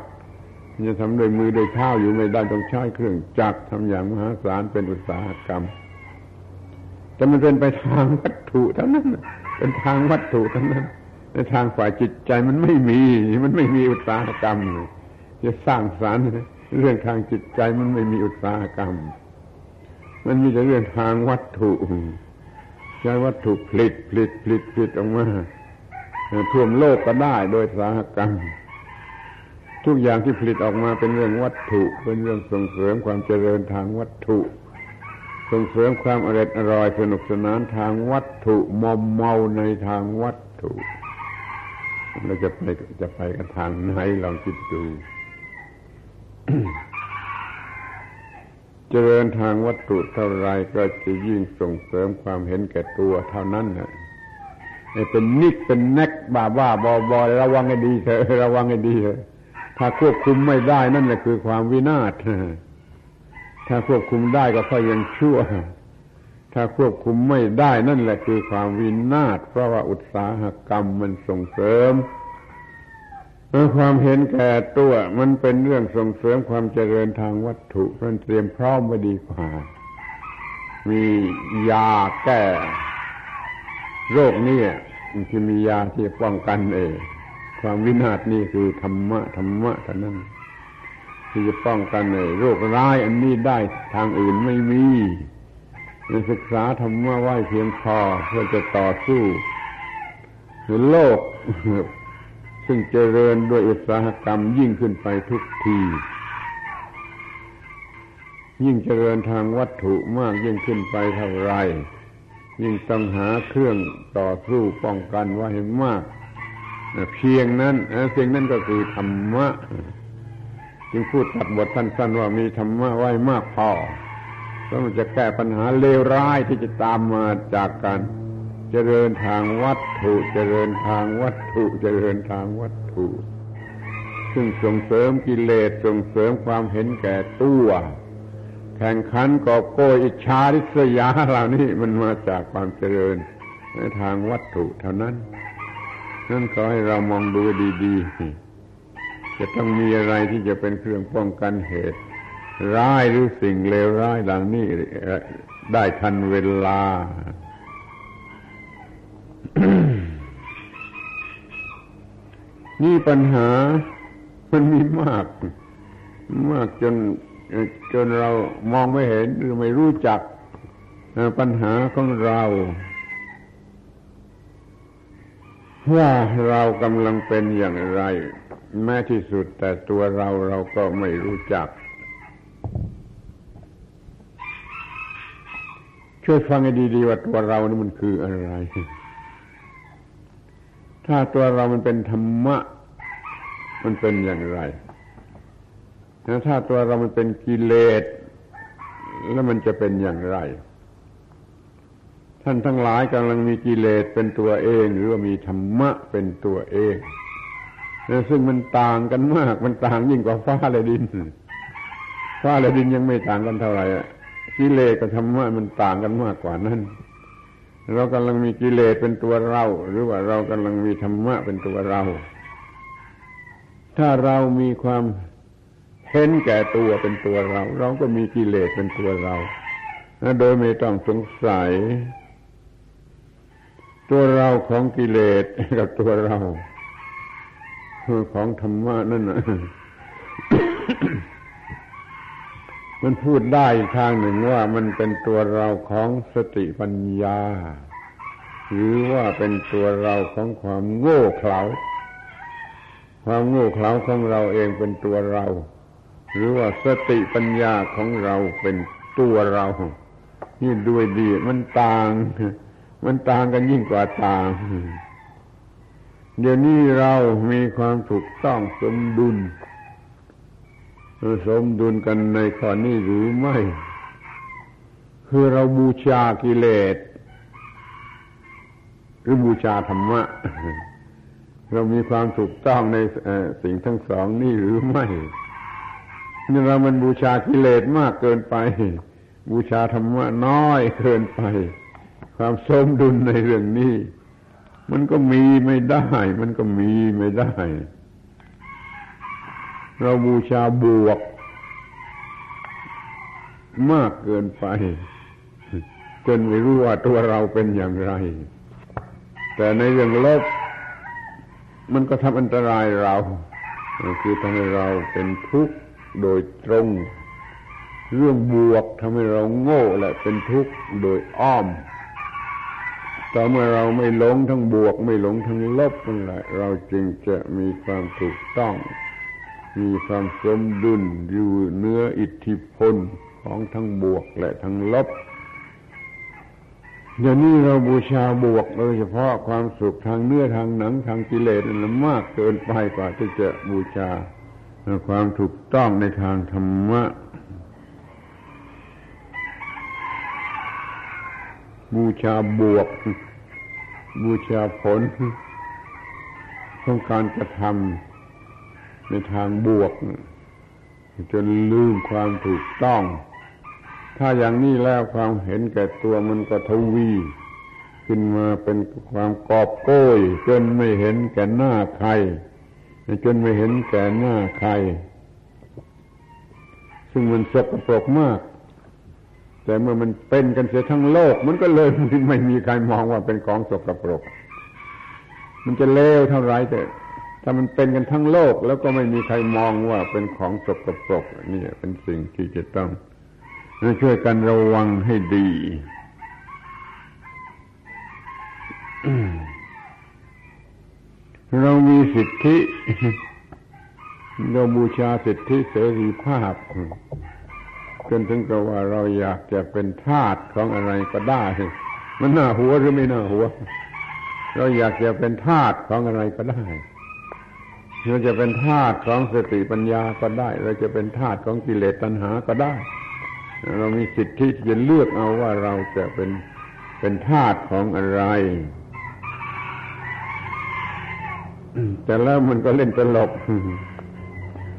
มันจะทำโดยมือโดยเท้าอยู่ไม่ได้ต้องใช้เครื่องจักรทำอย่างมหาศาลเป็นอุตสาหกรรม แต่มันเป็นไปทางวัตถุเท่านั้นเป็นทางวัตถุเท่านั้น ในทางฝ่ายจิตใจมันไม่มี มันไม่มีอุตสาหกรรมจะสร้างสารรค์เรื่องทางจิตใจมันไม่มีอุตสาหกรรม มันมีแต่เรื่องทางวัตถุใช้วัตถุผลิตผลิตผลิตผลิตออกมา ท่วมโลกก็ได้โดยสาหกรรม ทุกอย่างที่ผลิตออกมาเป็นเรื่องวัตถุ เป็นเรื่องส่งเสริมความเจริญทางวัตถุ ส่งเสริมความอร่อยอร่อยสนุกสนานทางวัตถุมอมเมาในทางวัตถุเราจะไปจะไปกันทางไหนลองคิดดู เจริญทางวัตถุเท่าไรก็จะยิ่งส่งเสริมความเห็นแก่ตัวเท่านั้นนะ เป็นนิกเป็นแนกบ้าบ้าบอบอระวังให้ดีเถอะระวังให้ดีเถอะถ้าควบคุมไม่ได้นั่นแหละคือความวินาศถ้าควบคุมได้ก็ค่อยยังชั่ว ถ้าควบคุมไม่ได้นั่นแหละคือความวินาศเพราะว่าอุตสาหกรรมมันส่งเสริมความเห็นแก่ตัวมันเป็นเรื่องส่งเสริมความเจริญทางวัตถุมันเตรียมพร้อมไว้ดีกว่า มียาแก้ โรคนี่ที่มียาที่ป้องกันเองความวินาศนี่คือธรรมะธรรมะเท่านั้นที่จะป้องกันเองโรคร้ายอันนี้ได้ทางอื่นไม่มีศึกษาธรรมะไว้เพียงพอเพื่อจะต่อสู้โลก ซึ่งเจริญด้วยอุตสาหกรรมยิ่งขึ้นไปทุกที ยิ่งเจริญทางวัตถุมากยิ่งขึ้นไปเท่าไร ยิ่งต้องหาเครื่องต่อสู้ป้องกันไว้ให้มาก เพียงนั้นเพียงนั้นก็คือธรรมะ จึงพูดตัดบทสั้นๆว่ามีธรรมะไว้มากพอแล้วมันจะแก้ปัญหาเลวร้ายที่จะตามมาจากการเจริญทางวัตถุ เจริญทางวัตถุเจริญทางวัตถุ ซึ่งส่งเสริมกิเลสส่งเสริมความเห็นแก่ตัว แข่งขันกอบโกยอิจฉาริษยาเหล่านี้มันมาจากความเจริญในทางวัตถุเท่านั้นนั่นขอให้เรามองดูดีๆ จะต้องมีอะไรที่จะเป็นเครื่องป้องกันเหตุ ร้ายหรือสิ่งเลวร้ายเหล่านี้ได้ทันเวลานี่ปัญหามันมีมาก มากจน จนเรามองไม่เห็นหรือไม่รู้จักปัญหาของเราว่าเรากำลังเป็นอย่างไร แม้ที่สุดแต่ตัวเราเราก็ไม่รู้จัก ช่วยฟังให้ดีๆว่าตัวเรานี่มันคืออะไร ถ้าตัวเรามันเป็นธรรมะ มันเป็นอย่างไร ถ้าตัวเรามันเป็นกิเลสแล้วมันจะเป็นอย่างไร ท่านทั้งหลายกำลังมีกิเลสเป็นตัวเอง หรือว่ามีธรรมะเป็นตัวเองซึ่งมันต่างกันมาก มันต่างยิ่งกว่าฟ้าและดิน ฟ้าและดินยังไม่ต่างกันเท่าไหร่กิเลสกับธรรมะมันต่างกันมากกว่านั้นเรากำลังมีกิเลสเป็นตัวเรา หรือว่าเรากำลังมีธรรมะเป็นตัวเรา ถ้าเรามีความ เห็นแก่ตัวเป็นตัวเรา เราก็มีกิเลสเป็นตัวเราโดยไม่ต้องสงสัย ตัวเราของกิเลสกับตัวเราของธรรมะนั่นนะมันพูดได้ทางหนึ่งว่ามันเป็นตัวเราของสติปัญญา หรือว่าเป็นตัวเราของความโง่เขลาความโง่เขลาของเราเองเป็นตัวเรา หรือว่าสติปัญญาของเราเป็นตัวเรานี่ด้วยดี มันต่าง มันต่างกันยิ่งกว่าต่าง เดี๋ยวนี้เรามีความถูกต้องสมดุล สมดุลกันในข้อนี้หรือไม่ คือเราบูชากิเลสหรือบูชาธรรมะ เรามีความถูกต้องในสิ่งทั้งสองนี่หรือไม่ เรามันบูชากิเลสมากเกินไป บูชาธรรมะน้อยเกินไป ความสมดุลในเรื่องนี้ มันก็มีไม่ได้ มันก็มีไม่ได้ เราบูชาบวก มากเกินไป จนไม่รู้ว่าตัวเราเป็นอย่างไร แต่ในเรื่องลบ มันก็ทำอันตรายเรา คือทำให้เราเป็นทุกข์ โดยตรง เรื่องบวกทำให้เราโง่และเป็นทุกข์โดยอ้อมต่อเมื่อเราไม่หลงทั้งบวก ไม่หลงทั้งลบนั่นแหละเราจึงจะมีความถูกต้อง มีความสมดุลอยู่เนื้ออิทธิพลของทั้งบวกและทั้งลบเดี๋ยวนี้เราบูชาบวกโดยเฉพาะความสุขทางเนื้อทางหนังทางกิเลสนั้นมากเกินไปกว่าที่จะบูชา ความถูกต้องในทางธรรมะ บูชาบวก บูชาผลของการกระทำในทางบวก จนลืมความถูกต้อง ถ้าอย่างนี้แล้วความเห็นแก่ตัวมันก็ทวี ขึ้นมาเป็นความกอบโก้ยจนไม่เห็นแก่หน้าใคร จนไม่เห็นแก่หน้าใคร ซึ่งมันสกปรกมาก แต่เมื่อมันเป็นกันเสียทั้งโลก มันก็เลยไม่มีใครมองว่าเป็นของสกปรก มันจะเลวเท่าไรแต่ถ้ามันเป็นกันทั้งโลก แล้วก็ไม่มีใครมองว่าเป็นของสกปรกนี่เป็นสิ่งที่จะต้องช่วยกันระวังให้ดี เรามีสิทธิ เราบูชาสิทธิเสรีภาพจนถึงกับว่าเราอยากจะเป็นทาสของอะไรก็ได้ มันน่าหัวหรือไม่น่าหัว เราอยากจะเป็นทาสของอะไรก็ได้ เราจะเป็นทาสของสติปัญญาก็ได้ เราจะเป็นทาสของกิเลสตัณหาก็ได้ เรามีสิทธิจะเลือกเอาว่าเราจะเป็นเป็นทาสของอะไร แต่แล้วมันก็เล่นตลก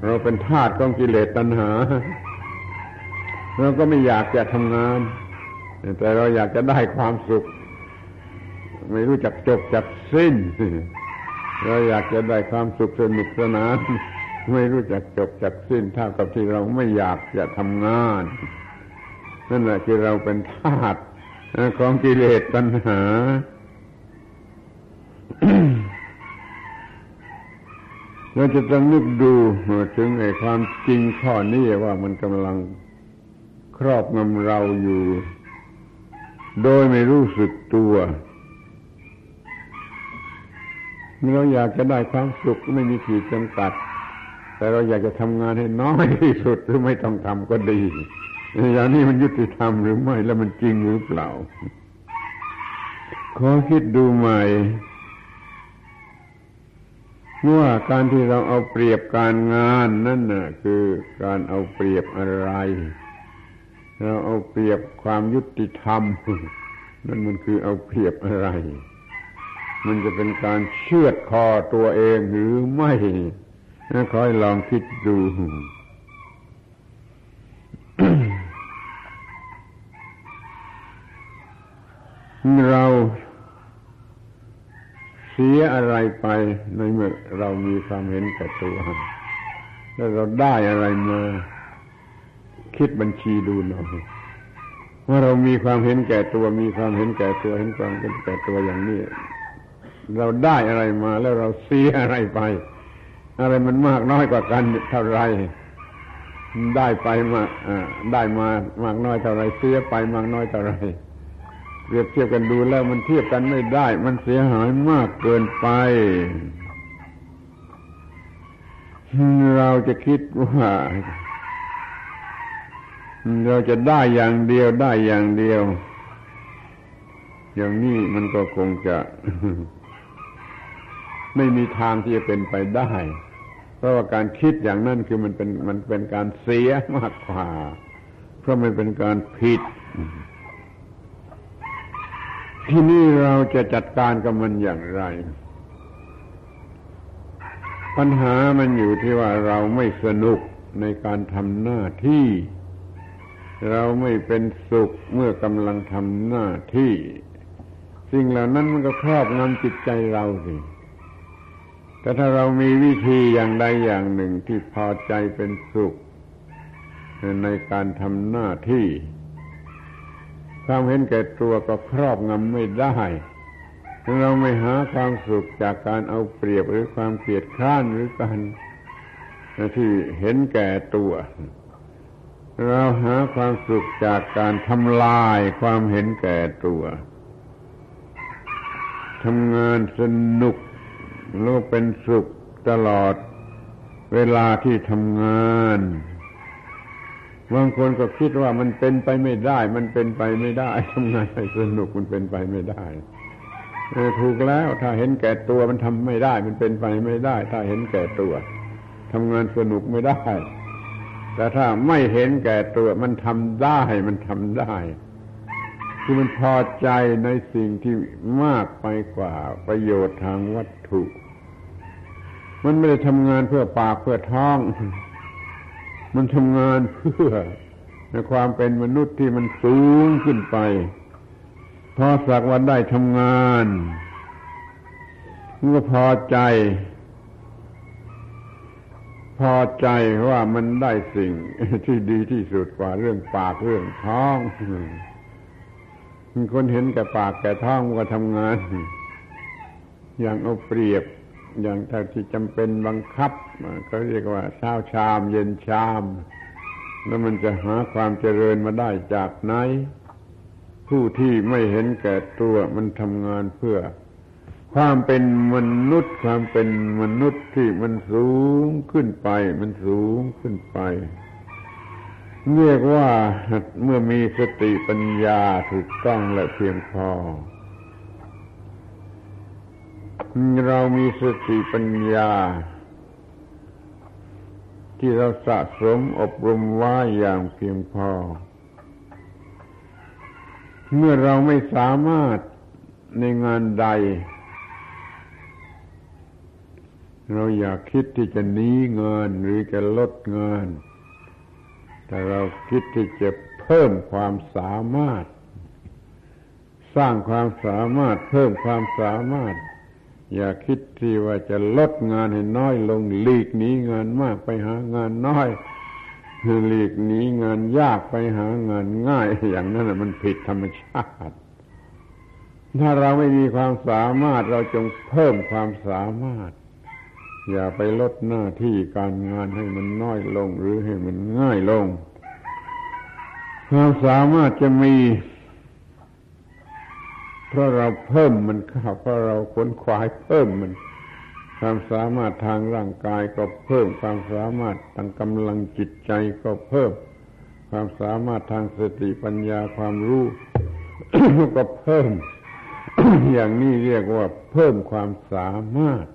เราเป็นทาสของกิเลสตัณหา เราก็ไม่อยากจะทำงาน แต่เราอยากจะได้ความสุข ไม่รู้จักจบจักสิ้น เราอยากจะได้ความสุขสนุกสนานไม่รู้จักจบจักสิ้นเท่ากับที่เราไม่อยากจะทำงาน นั่นแหละคือเราเป็นทาสของกิเลสตัณหา เราจะต้องนึกดูถึงไอ้ความจริงข้อนี้ว่ามันกำลังครอบงำเราอยู่ โดยไม่รู้สึกตัวเราอยากจะได้ความสุขไม่มีขีดจำกัด แต่เราอยากจะทำงานให้น้อยที่สุดหรือไม่ต้องทำก็ดีอย่างนี้มันยุติธรรมหรือไม่ แล้วมันจริงหรือเปล่า ขอคิดดูใหม่ ว่าการที่เราเอาเปรียบการงานนั่นน่ะคือการเอาเปรียบอะไร เราเอาเปรียบความยุติธรรม นั่นมันคือเอาเปรียบอะไร มันจะเป็นการเชือดคอตัวเองหรือไม่คอยลองคิดดูเรา สียอะไรไปในเมื่อเรามีความเห็นแก่ตัวแล้วเราได้อะไรมา คิดบัญชีดูหน่อยว่าเรามีความเห็นแก่ตัว มีความเห็นแก่ตัว เห็นความเห็นแก่ตัวอย่างนี้ เราได้อะไรมาแล้วเราเสียอะไรไป อะไรมันมากน้อยกว่ากันเท่าไรได้ไปมาได้มามากน้อยเท่าไรเสียไปมากน้อยเท่าไร เปรียบเทียบกันดูแล้วมันเทียบกันไม่ได้ มันเสียหายมากเกินไป เราจะคิดว่าเราจะได้อย่างเดียวได้อย่างเดียว อย่างนี้มันก็คงจะ ไม่มีทางที่จะเป็นไปได้ เพราะว่าการคิดอย่างนั้นคือมันเป็นมันเป็นการเสียมากกว่า เพราะมันเป็นการผิด ที่นี่เราจะจัดการกับมันอย่างไร ปัญหามันอยู่ที่ว่าเราไม่สนุกในการทำหน้าที่ เราไม่เป็นสุขเมื่อกำลังทำหน้าที่ สิ่งเหล่านั้นมันก็ครอบงำจิตใจเราสิแต่ถ้าเรามีวิธีอย่างใดอย่างหนึ่งที่พอใจเป็นสุข ในการทำหน้าที่ ความเห็นแก่ตัวก็ครอบงำไม่ได้ เราไม่หาความสุขจากการเอาเปรียบหรือความเกลียดข้านหรือการที่เห็นแก่ตัว เราหาความสุขจากการทำลายความเห็นแก่ตัวทำงานสนุกโลกเป็นสุขตลอดเวลาที่ทำงาน บางคนก็คิดว่ามันเป็นไปไม่ได้ มันเป็นไปไม่ได้ทำงานให้สนุกมันเป็นไปไม่ได้ถูกแล้ว ถ้าเห็นแก่ตัวมันทำไม่ได้ มันเป็นไปไม่ได้ ถ้าเห็นแก่ตัวทำงานสนุกไม่ได้ แต่ถ้าไม่เห็นแก่ตัวมันทำได้มันทำได้ คือมันพอใจในสิ่งที่มากไปกว่าประโยชน์ทางวัตถุ มันไม่ได้ทำงานเพื่อปากเพื่อท้อง มันทำงานเพื่อในความเป็นมนุษย์ที่มันสูงขึ้นไป พอสักวันได้ทำงานมันก็พอใจ พอใจว่ามันได้สิ่งที่ดีที่สุดกว่าเรื่องปากเรื่องท้องคนเห็นแก่ปากแก่ท้องก็ทำงาน อย่างเอาเปรียบ อย่างเท่าที่จำเป็นบังคับก็เรียกว่าเช้าชามเย็นชาม แล้วมันจะหาความเจริญมาได้จากไหน ผู้ที่ไม่เห็นแก่ตัวมันทำงานเพื่อ ความเป็นมนุษย์ ความเป็นมนุษย์ที่มันสูงขึ้นไป มันสูงขึ้นไป เรียกว่าเมื่อมีสติปัญญาถูกต้องและเพียงพอ เรามีสติปัญญา ที่เราสะสมอบรมไว้อย่างเพียงพอ เมื่อเราไม่สามารถในงานใด เราอยากคิดที่จะหนีเงินหรือจะลดเงินแต่เราคิดที่จะเพิ่มความสามารถ สร้างความสามารถ เพิ่มความสามารถ อย่าคิดที่ว่าจะลดงานให้น้อยลงหลีกหนีงานมากไปหางานน้อยหลีกหนีงานยากไปหางานง่าย อย่างนั้นมันผิดธรรมชาติ ถ้าเราไม่มีความสามารถเราจงเพิ่มความสามารถ อย่าไปลดหน้าที่การงานให้มันน้อยลงหรือให้มันง่ายลง ความสามารถจะมี เพราะเราเพิ่มมันข้าเพราะเราขนขวายเพิ่มมัน ความสามารถทางร่างกายก็เพิ่ม ความสามารถทางกำลังจิตใจก็เพิ่ม ความสามารถทางสติปัญญาความรู้ก็เพิ่ม อย่างนี้เรียกว่า เพิ่มความสามารถ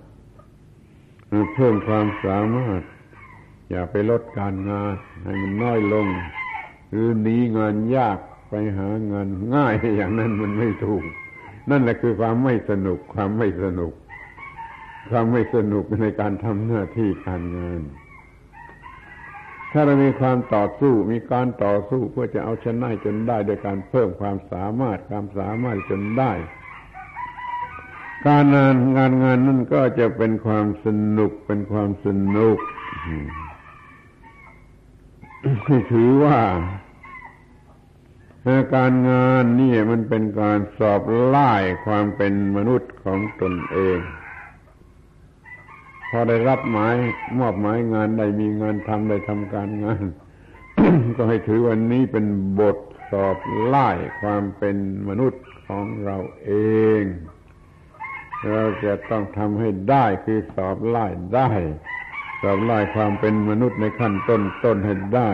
เพิ่มความสามารถ อย่าไปลดการงาน ให้มันน้อยลง หรือหนีงานยากไปหางานง่ายอย่างนั้นมันไม่ถูก นั่นแหละคือความไม่สนุก ความไม่สนุก ความไม่สนุกในการทำหน้าที่การงาน ถ้าเรามีความต่อสู้มีการต่อสู้เพื่อจะเอาชนะจนได้โดยการเพิ่มความสามารถความสามารถจนได้ การงานงานงานนั่นก็จะเป็นความสนุกเป็นความสนุกถือว่า การงานนี่มันเป็นการสอบไล่ความเป็นมนุษย์ของตนเอง พอได้รับหมายมอบหมายงานได้มีงานทำได้ทำการงาน ก็ให้ถือวันนี้เป็นบทสอบไล่ความเป็นมนุษย์ของเราเอง เราจะต้องทำให้ได้คือสอบไล่ได้ สอบไล่ความเป็นมนุษย์ในขั้นต้นต้นให้ได้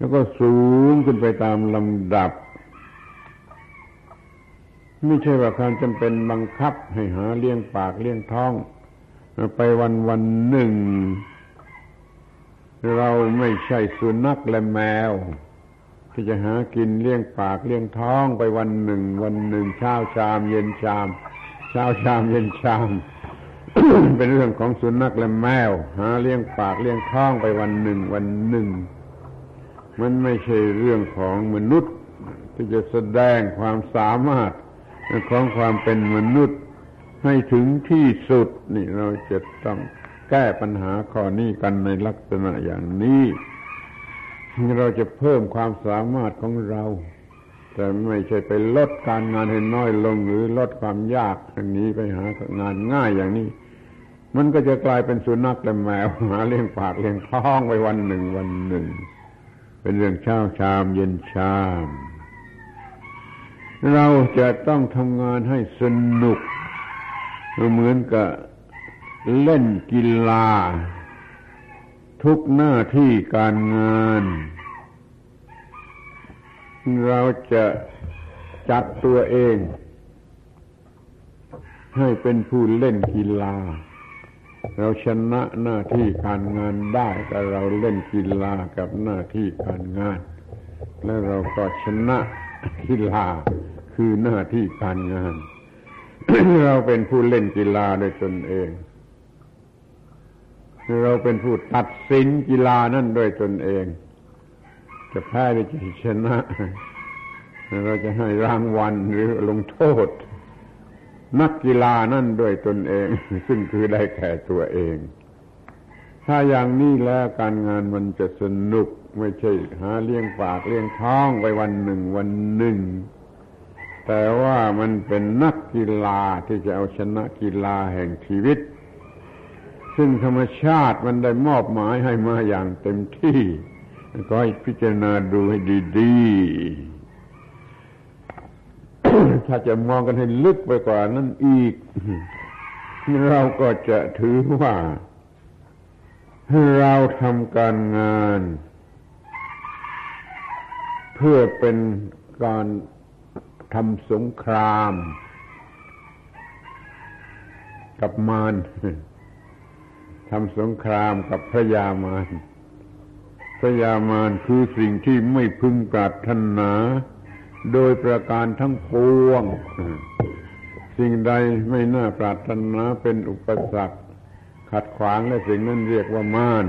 แล้วก็สูงขึ้นไปตามลำดับ ไม่ใช่ว่าความจำเป็นบังคับให้หาเลี้ยงปากเลี้ยงท้อง ไปวันวันหนึ่ง เราไม่ใช่สุนัขและแมว ที่จะหากินเลี้ยงปากเลี้ยงท้องไปวันหนึ่ง วันหนึ่งเช้าชาม เย็นชามเช้าชามเย็นชามเป็นเรื่องของสุนัขและแมว หาเลี้ยงปากเลี้ยงท้องไปวันหนึ่งวันหนึ่ง มันไม่ใช่เรื่องของมนุษย์ ที่จะแสดงความสามารถของความเป็นมนุษย์ให้ถึงที่สุดนี่เราจะต้องแก้ปัญหาข้อนี้กันในลักษณะอย่างนี้เราจะเพิ่มความสามารถของเรา แต่ไม่ใช่ไปลดการงานให้น้อยลงหรือลดความยากอย่างนี้ไปหางานง่ายอย่างนี้ มันก็จะกลายเป็นสุนัขและแมวหาเลี้ยงปากเลี้ยงท้องไปวันหนึ่งวันหนึ่ง เป็นเรื่องเช้าชามเย็นชาม เราจะต้องทำงานให้สนุก เหมือนกับเล่นกีฬา ทุกหน้าที่การงาน เราจะจัดตัวเอง ให้เป็นผู้เล่นกีฬา เราชนะหน้าที่การงานได้แต่เราเล่นกีฬากับหน้าที่การงาน แล้วเราก็ชนะกีฬาคือหน้าที่การงาน เราเป็นผู้เล่นกีฬาโดยตนเองเราเป็นผู้ตัดสินกีฬานั่นโดยตนเอง จะแพ้หรือจะชนะ เราจะให้รางวัลหรือลงโทษ นักกีฬานั่นด้วยตนเอง ซึ่งคือได้แก่ตัวเอง ถ้าอย่างนี้แล้วการงานมันจะสนุกไม่ใช่หาเลี้ยงปากเลี้ยงท้องไปวันหนึ่งวันหนึ่ง แต่ว่ามันเป็นนักกีฬาที่จะเอาชนะกีฬาแห่งชีวิต ซึ่งธรรมชาติมันได้มอบหมายให้มาอย่างเต็มที่ ก็ให้พิจารณาดูให้ดี ๆ ถ้าจะมองกันให้ลึกไปกว่านั้นอีก เราก็จะถือว่า เราทำการงาน เพื่อเป็นการทำสงคราม กับมารทำสงครามกับพระยามารพระยามารคือสิ่งที่ไม่พึงปรารถนา โดยประการทั้งปวง สิ่งใดไม่น่าปรารถนาเป็นอุปสรรค ขัดขวางและสิ่งนั้นเรียกว่าม่าร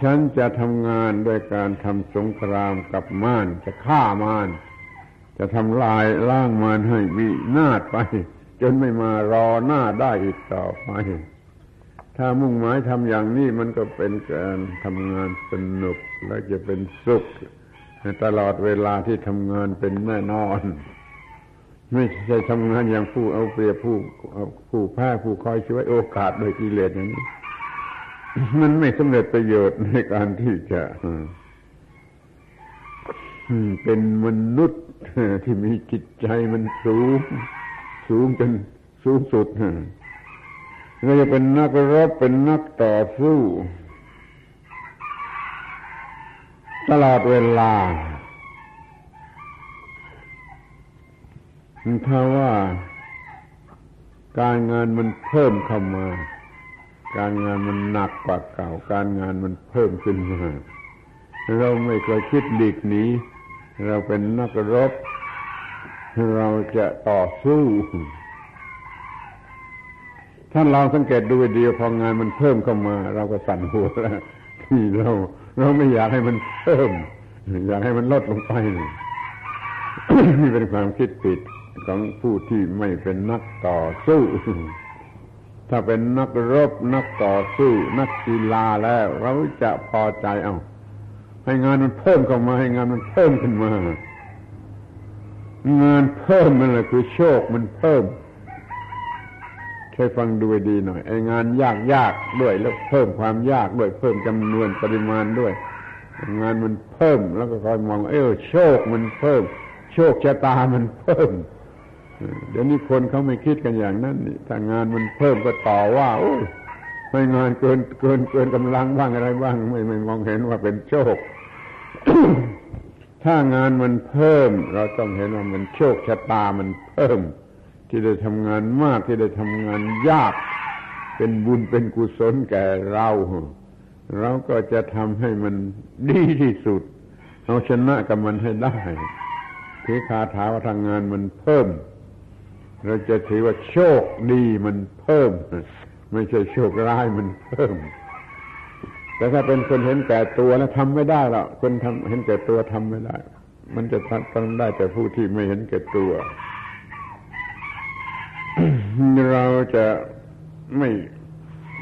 ฉันจะทำงานด้วยการทำสงครามกับม่ารจะฆ่าม่ารจะทำลายล่างมารให้วินาศไป จนไม่มารอหน้าได้อีกต่อไป ถ้ามุ่งหมายทำอย่างนี้มันก็เป็นการทำงานสนุกและจะเป็นสุข ตลอดเวลาที่ทำงานเป็นแน่นอน ไม่ใช่ทำงานอย่างผู้เอาเปรียบผู้ผู้แพ้ผู้คอยช่วยโอกาสโดยกิเลสอย่างนี้ มันไม่สำเร็จประโยชน์ในการที่จะเป็นมนุษย์ที่มีจิตใจมันสูง สูงจนสูงสุดก็จะเป็นนักรบเป็นนักต่อสู้ ตลอดเวลาถ้าว่าการงานมันเพิ่มเข้ามา การงานมันหนักกว่าเก่า การงานมันเพิ่มขึ้นมา เราไม่เคยคิดหลีกหนีเราเป็นนักรบ เราจะต่อสู้ท่านลองสังเกตดูเดียวพองานมันเพิ่มเข้ามา เราก็สั่นหัวแล้วที่เรา เราไม่อยากให้มันเพิ่ม อยากให้มันลดลงไปนี่เป็นความคิดผิดของผู้ที่ไม่เป็นนักต่อสู้ ถ้าเป็นนักรบนักต่อสู้ นักกีฬาแล้ว เราจะพอใจเอา ให้งานมันเพิ่มเข้ามา ให้งานมันเพิ่มขึ้นมา งานเพิ่มมันเลยคือโชคมันเพิ่ม ช่วยฟังดูดีหน่อยไอ้งานยากยากด้วย แล้วเพิ่มความยากด้วย เพิ่มจำนวนปริมาณด้วย งานมันเพิ่ม แล้วก็คอยมอง เออโชคมันเพิ่ม โชคชะตามันเพิ่มเดี๋ยวนี้คนเขาไม่คิดกันอย่างนั้นนี่ถ้างานมันเพิ่มก็ต่อว่าโอ้ยไม่งานเกินเกินเกินกำลังบ้างอะไรบ้าง ไม่ไม่มองเห็นว่าเป็นโชค ถ้างานมันเพิ่ม เราต้องเห็นว่ามันโชคชะตามันเพิ่ม ที่ได้ทำงานมากที่ได้ทำงานยาก เป็นบุญเป็นกุศลแก่เรา เราก็จะทำให้มันดีที่สุด เอาชนะกับมันให้ได้ที่คาถาว่าทางงานมันเพิ่ม เราจะถือว่าโชคดีมันเพิ่ม ไม่ใช่โชคร้ายมันเพิ่ม แต่ถ้าเป็นคนเห็นแก่ตัวแล้วทำไม่ได้หรอกคนทำเห็นแก่ตัวทำไม่ได้ มันจะทำได้แต่ผู้ที่ไม่เห็นแก่ตัว เราจะไม่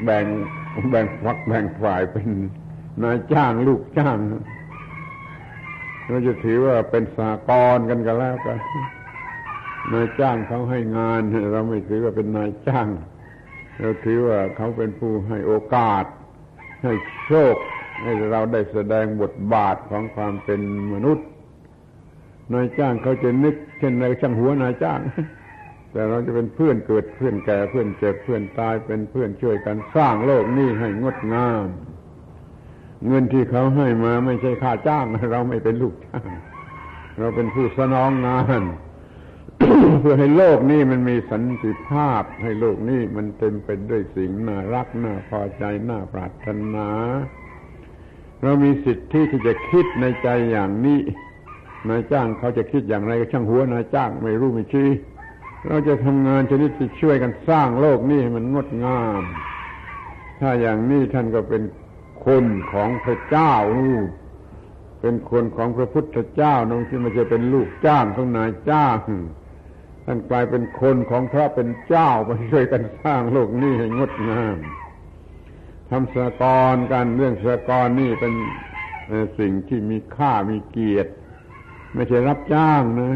แบ่งแบ่งฝักแบ่งฝ่ายเป็นนายจ้างลูกจ้างเราจะถือว่าเป็นสากรกันกันแล้วกันนายจ้างเขาให้งาน เราไม่ถือว่าเป็นนายจ้าง เราถือว่าเขาเป็นผู้ให้โอกาส ให้โชค ให้เราได้แสดงบทบาทของความเป็นมนุษย์นายจ้างเขาจะนึก เช่นในช่างหัวนายจ้าง แต่เราจะเป็นเพื่อนเกิดเพื่อนแก่เพื่อนเจ็บเพื่อนตายเป็นเพื่อนช่วยกันสร้างโลกนี้ให้งดงาม เงินที่เขาให้มาไม่ใช่ค่าจ้าง เราไม่เป็นลูกจ้าง เราเป็นผู้สนองงานเพื่อให้โลกนี้มันมีสันติภาพ ให้โลกนี้มันเต็มไปด้วยสิ่งน่ารักน่าพอใจน่าปรารถนา เรามีสิทธิที่จะคิดในใจอย่างนี้นายจ้างเขาจะคิดอย่างไรก็ช่างหัวนายจ้างไม่รู้ไม่ชี้ เราจะทำงานชนิดที่ช่วยกันสร้างโลกนี้ให้มันงดงาม ถ้าอย่างนี้ท่านก็เป็นคนของพระเจ้าเป็นคนของพระพุทธเจ้าน้องที่มันจะเป็นลูกจ้างของนายจ้างท่านกลายเป็นคนของพระเป็นเจ้าไปช่วยกันสร้างโลกนี้ให้งดงามทำสหกรกันเรื่องสหกรนี่เป็นสิ่งที่มีค่ามีเกียรติ ไม่ใช่รับจ้างนะ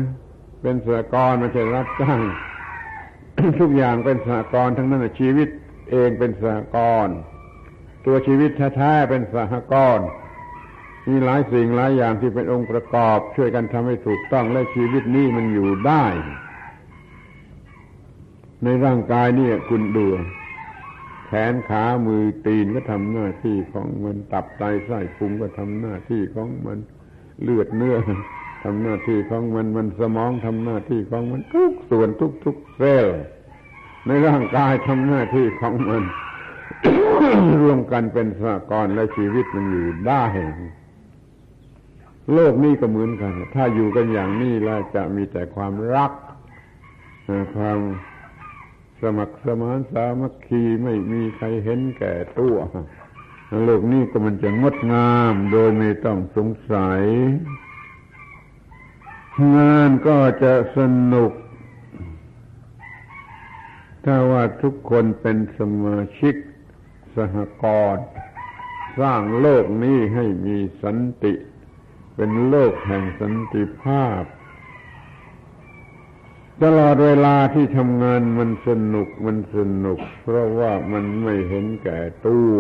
เป็นสหกรณ์ไม่ใช่รับจ้างทุกอย่างเป็นสหกรณ์ทั้งนั้นชีวิตเองเป็นสหกรณ์ตัวชีวิตแท้ๆเป็นสหกรณ์มีหลายสิ่งหลายอย่างที่เป็นองค์ประกอบ ช่วยกันทำให้ถูกต้องและชีวิตนี้มันอยู่ได้ ในร่างกายนี่คุณดูแขนขามือตีนก็ทำหน้าที่ของมันตับไตไส้พุงก็ทำหน้าที่ของมันเลือดเนื้อ ทำหน้าที่ของมันมันสมองทำหน้าที่ของมันทุกส่วนทุกทุกเซลล์ในร่างกายทำหน้าที่ของมัน รวมกันเป็นสหกรณ์และชีวิตมันอยู่ได้โลกนี้ก็เหมือนกัน ถ้าอยู่กันอย่างนี้แล้วจะมีแต่ความรัก ความสมัครสมานสามัคคีไม่มีใครเห็นแก่ตัวโลกนี้ก็มันจะงดงามโดยไม่ต้องสงสัย งานก็จะสนุก ถ้าว่าทุกคนเป็นสมาชิกสหกรณ์สร้างโลกนี้ให้มีสันติ เป็นโลกแห่งสันติภาพ ตลอดเวลาที่ทำงานมันสนุกมันสนุก เพราะว่ามันไม่เห็นแก่ตัว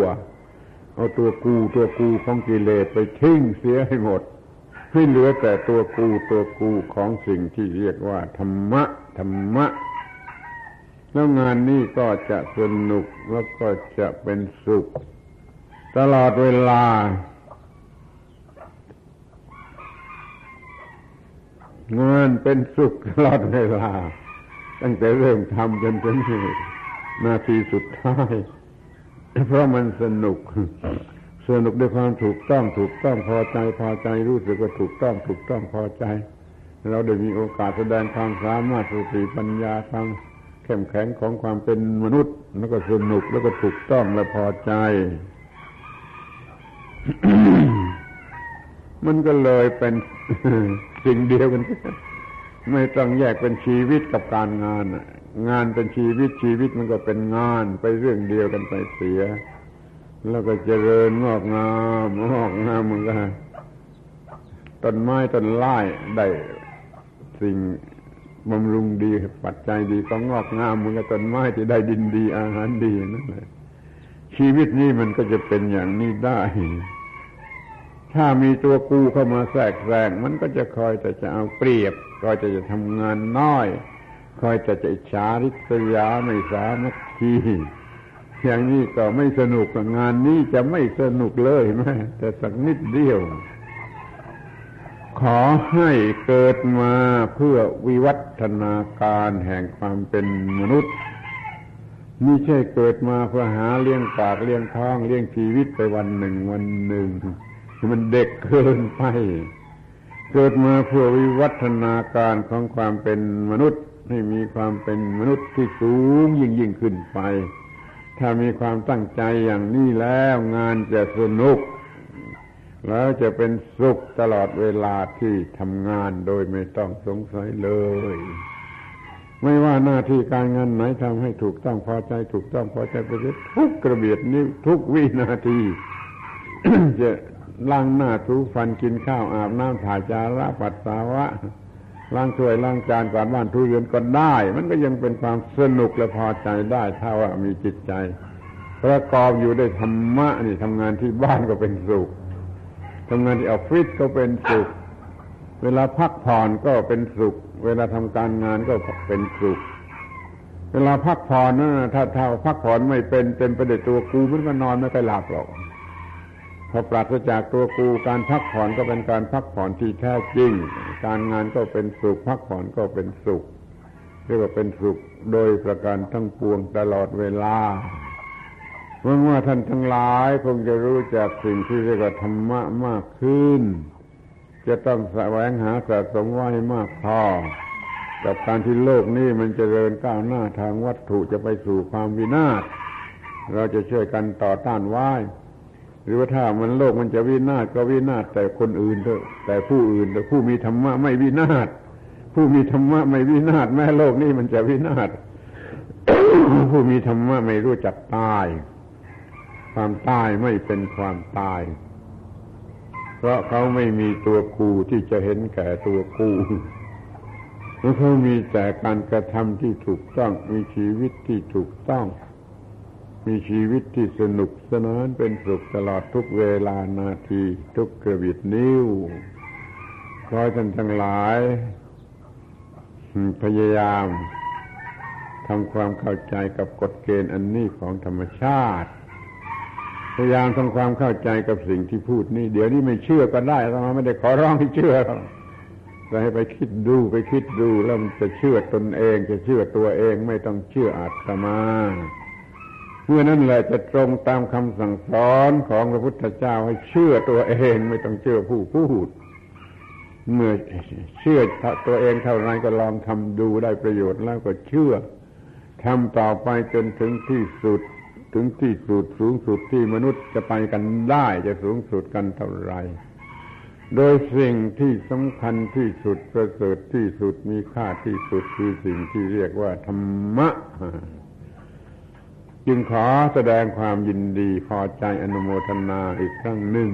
เอาตัวกูตัวกูของกิเลสไปทิ้งเสียให้หมด ให้เหลือแต่ตัวกูตัวกูของสิ่งที่เรียกว่า ธรรมะ ธรรมะ แล้วงานนี้ก็จะสนุกแล้วก็จะเป็นสุข ตลอดเวลางานเป็นสุขตลอดเวลา ตั้งแต่เริ่มทำจนถึงนาทีสุดท้าย เพราะมันสนุก สนุกด้วยความถูกต้องถูกต้องพอใจพอใจรู้สึกว่าถูกต้องถูกต้องพอใจ เราได้มีโอกาสแสดงความสามารถสติปัญญาความเข้มแข็งของความเป็นมนุษย์ แล้วก็สนุกแล้วก็ถูกต้องและพอใจ มันก็เลยเป็นสิ่งเดียวกันไม่ต้องแยกเป็นชีวิตกับการงาน งานเป็นชีวิตชีวิตมันก็เป็นงานไปเรื่องเดียวกันไปเสีย แล้วก็เจริญงอกงามงอกงามมันก็ต้นไม้ต้นไม้ได้สิ่งบำรุงดีปัจจัยดีก็งอกงามมันก็ต้นไม้ที่ได้ดินดีอาหารดีนั่นแหละชีวิตนี้มันก็จะเป็นอย่างนี้ได้ ถ้ามีตัวกูเข้ามาแทรกแซงมันก็จะคอยแต่จะเอาเปรียบคอยจะจะทำงานน้อย คอยจะจะอิจฉาริษยาไม่สามัคคี อย่างนี้ก็ไม่สนุกงานนี้จะไม่สนุกเลยแม้แต่สักนิดเดียว ขอให้เกิดมาเพื่อวิวัฒนาการแห่งความเป็นมนุษย์ไม่ใช่เกิดมาเพื่อหาเลี้ยงปากเลี้ยงท้องเลี้ยงชีวิตไปวันหนึ่งวันหนึ่งมันเด็กเกินไป เกิดมาเพื่อวิวัฒนาการของความเป็นมนุษย์ให้มีความเป็นมนุษย์ที่สูงยิ่งยิ่งขึ้นไป ถ้ามีความตั้งใจอย่างนี้แล้วงานจะสนุก แล้วจะเป็นสุขตลอดเวลาที่ทำงานโดยไม่ต้องสงสัยเลย ไม่ว่าหน้าที่การงานไหนทำให้ถูกต้องพอใจถูกต้องพอใจไปทุกกระเบียดนิ้วทุกวินาทีจะล้างหน้าถูฟันกินข้าวอาบน้ำถ่ายจาระปัสสาวะ ล้างถ้วยล้างจานกวาดบ้านทุเรือนก็ได้ มันก็ยังเป็นความสนุกและพอใจได้ ถ้าว่ามีจิตใจ ประกอบอยู่ด้วยธรรมะนี่ทำงานที่บ้านก็เป็นสุขทำงานที่ออฟฟิศก็เป็นสุข เวลาพักผ่อนก็เป็นสุข เวลาทำการงานก็เป็นสุข เวลาพักผ่อนนะถ้าถ้าพักผ่อนไม่เป็นเต็มไปด้วยตัวกูมันก็นอนไม่ไปหลับหรอก พอปราศจากตัวกูการพักผ่อนก็เป็นการพักผ่อนที่แท้จริง การงานก็เป็นสุขพักผ่อนก็เป็นสุข เรียกว่าเป็นสุขโดยประการทั้งปวงตลอดเวลาเมื่อว่าท่านทั้งหลายคงจะรู้จักสิ่งที่เรียกว่าธรรมะมากขึ้น จะต้องแสวงหาสะสมไว้มากพอกับการที่โลกนี้มันจเจริญก้าวหน้าทางวัตถุจะไปสู่ความวินาศเราจะช่วยกันต่อต้านไว้ หรือว่าถ้ามันโลกมันจะวินาศก็วินาศแต่คนอื่นเถอะแต่ผู้อื่นแต่ผู้มีธรรมะไม่วินาศผู้มีธรรมะไม่วินาศแม้โลกนี้มันจะวินาศผู้มีธรรมะไม่รู้จักตาย ความตายไม่เป็นความตาย เพราะเขาไม่มีตัวกูที่จะเห็นแก่ตัวกูเขามีแต่การกระทำที่ถูกต้องมีชีวิตที่ถูกต้อง มีชีวิตที่สนุกสนานเป็นสุขตลอดทุกเวลานาทีทุกกระบิดนิ้วขอท่านทั้งหลาย พยายามทำความเข้าใจกับกฎเกณฑ์อันนี้ของธรรมชาติ พยายามทำความเข้าใจกับสิ่งที่พูดนี่ เดี๋ยวนี้ไม่เชื่อก็ได้เราไม่ได้ขอร้องให้เชื่อแต่ให้ไปคิดดูไปคิดดูแล้วมันจะเชื่อตนเอง จะเชื่อตัวเองไม่ต้องเชื่ออาตมา เมื่อนั้นแหละจะตรงตามคำสั่งสอนของพระพุทธเจ้าให้เชื่อตัวเองไม่ต้องเชื่อผู้พูด เมื่อเชื่อตัวเองเท่าไรก็ลองทำดูได้ประโยชน์แล้วก็เชื่อทำต่อไปจนถึงที่สุด ถึงที่สุดสูงสุดที่มนุษย์จะไปกันได้จะสูงสุดกันเท่าไรโดยสิ่งที่สำคัญที่สุดประเสริฐที่สุดมีค่าที่สุดคือสิ่งที่เรียกว่าธรรมะ จึงขอแสดงความยินดีพอใจอนุโมทนาอีกครั้งหนึ่ง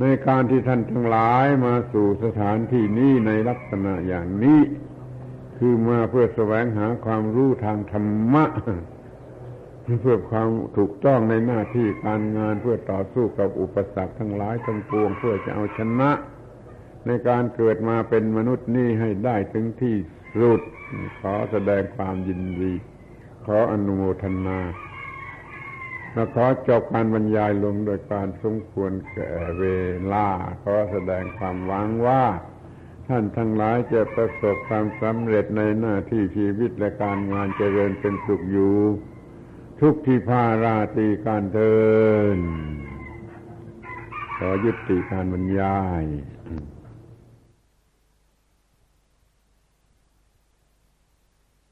ในการที่ท่านทั้งหลายมาสู่สถานที่นี้ในลักษณะอย่างนี้ คือมาเพื่อแสวงหาความรู้ทางธรรมะ เพื่อความถูกต้องในหน้าที่การงานเพื่อต่อสู้กับอุปสรรคทั้งหลายทั้งปวงเพื่อจะเอาชนะ ในการเกิดมาเป็นมนุษย์นี่ให้ได้ถึงที่สุดขอแสดงความยินดี ขออนุโมทนาและขอจบการบรรยายลงโดยการสมควรแก่เวลา ขอแสดงความหวังว่า ท่านทั้งหลายจะประสบความสำเร็จในหน้าที่ชีวิตและการงานเจริญเป็นสุขอยู่ ทุกที่พาราตีการเทินขอยุติการบรรยาย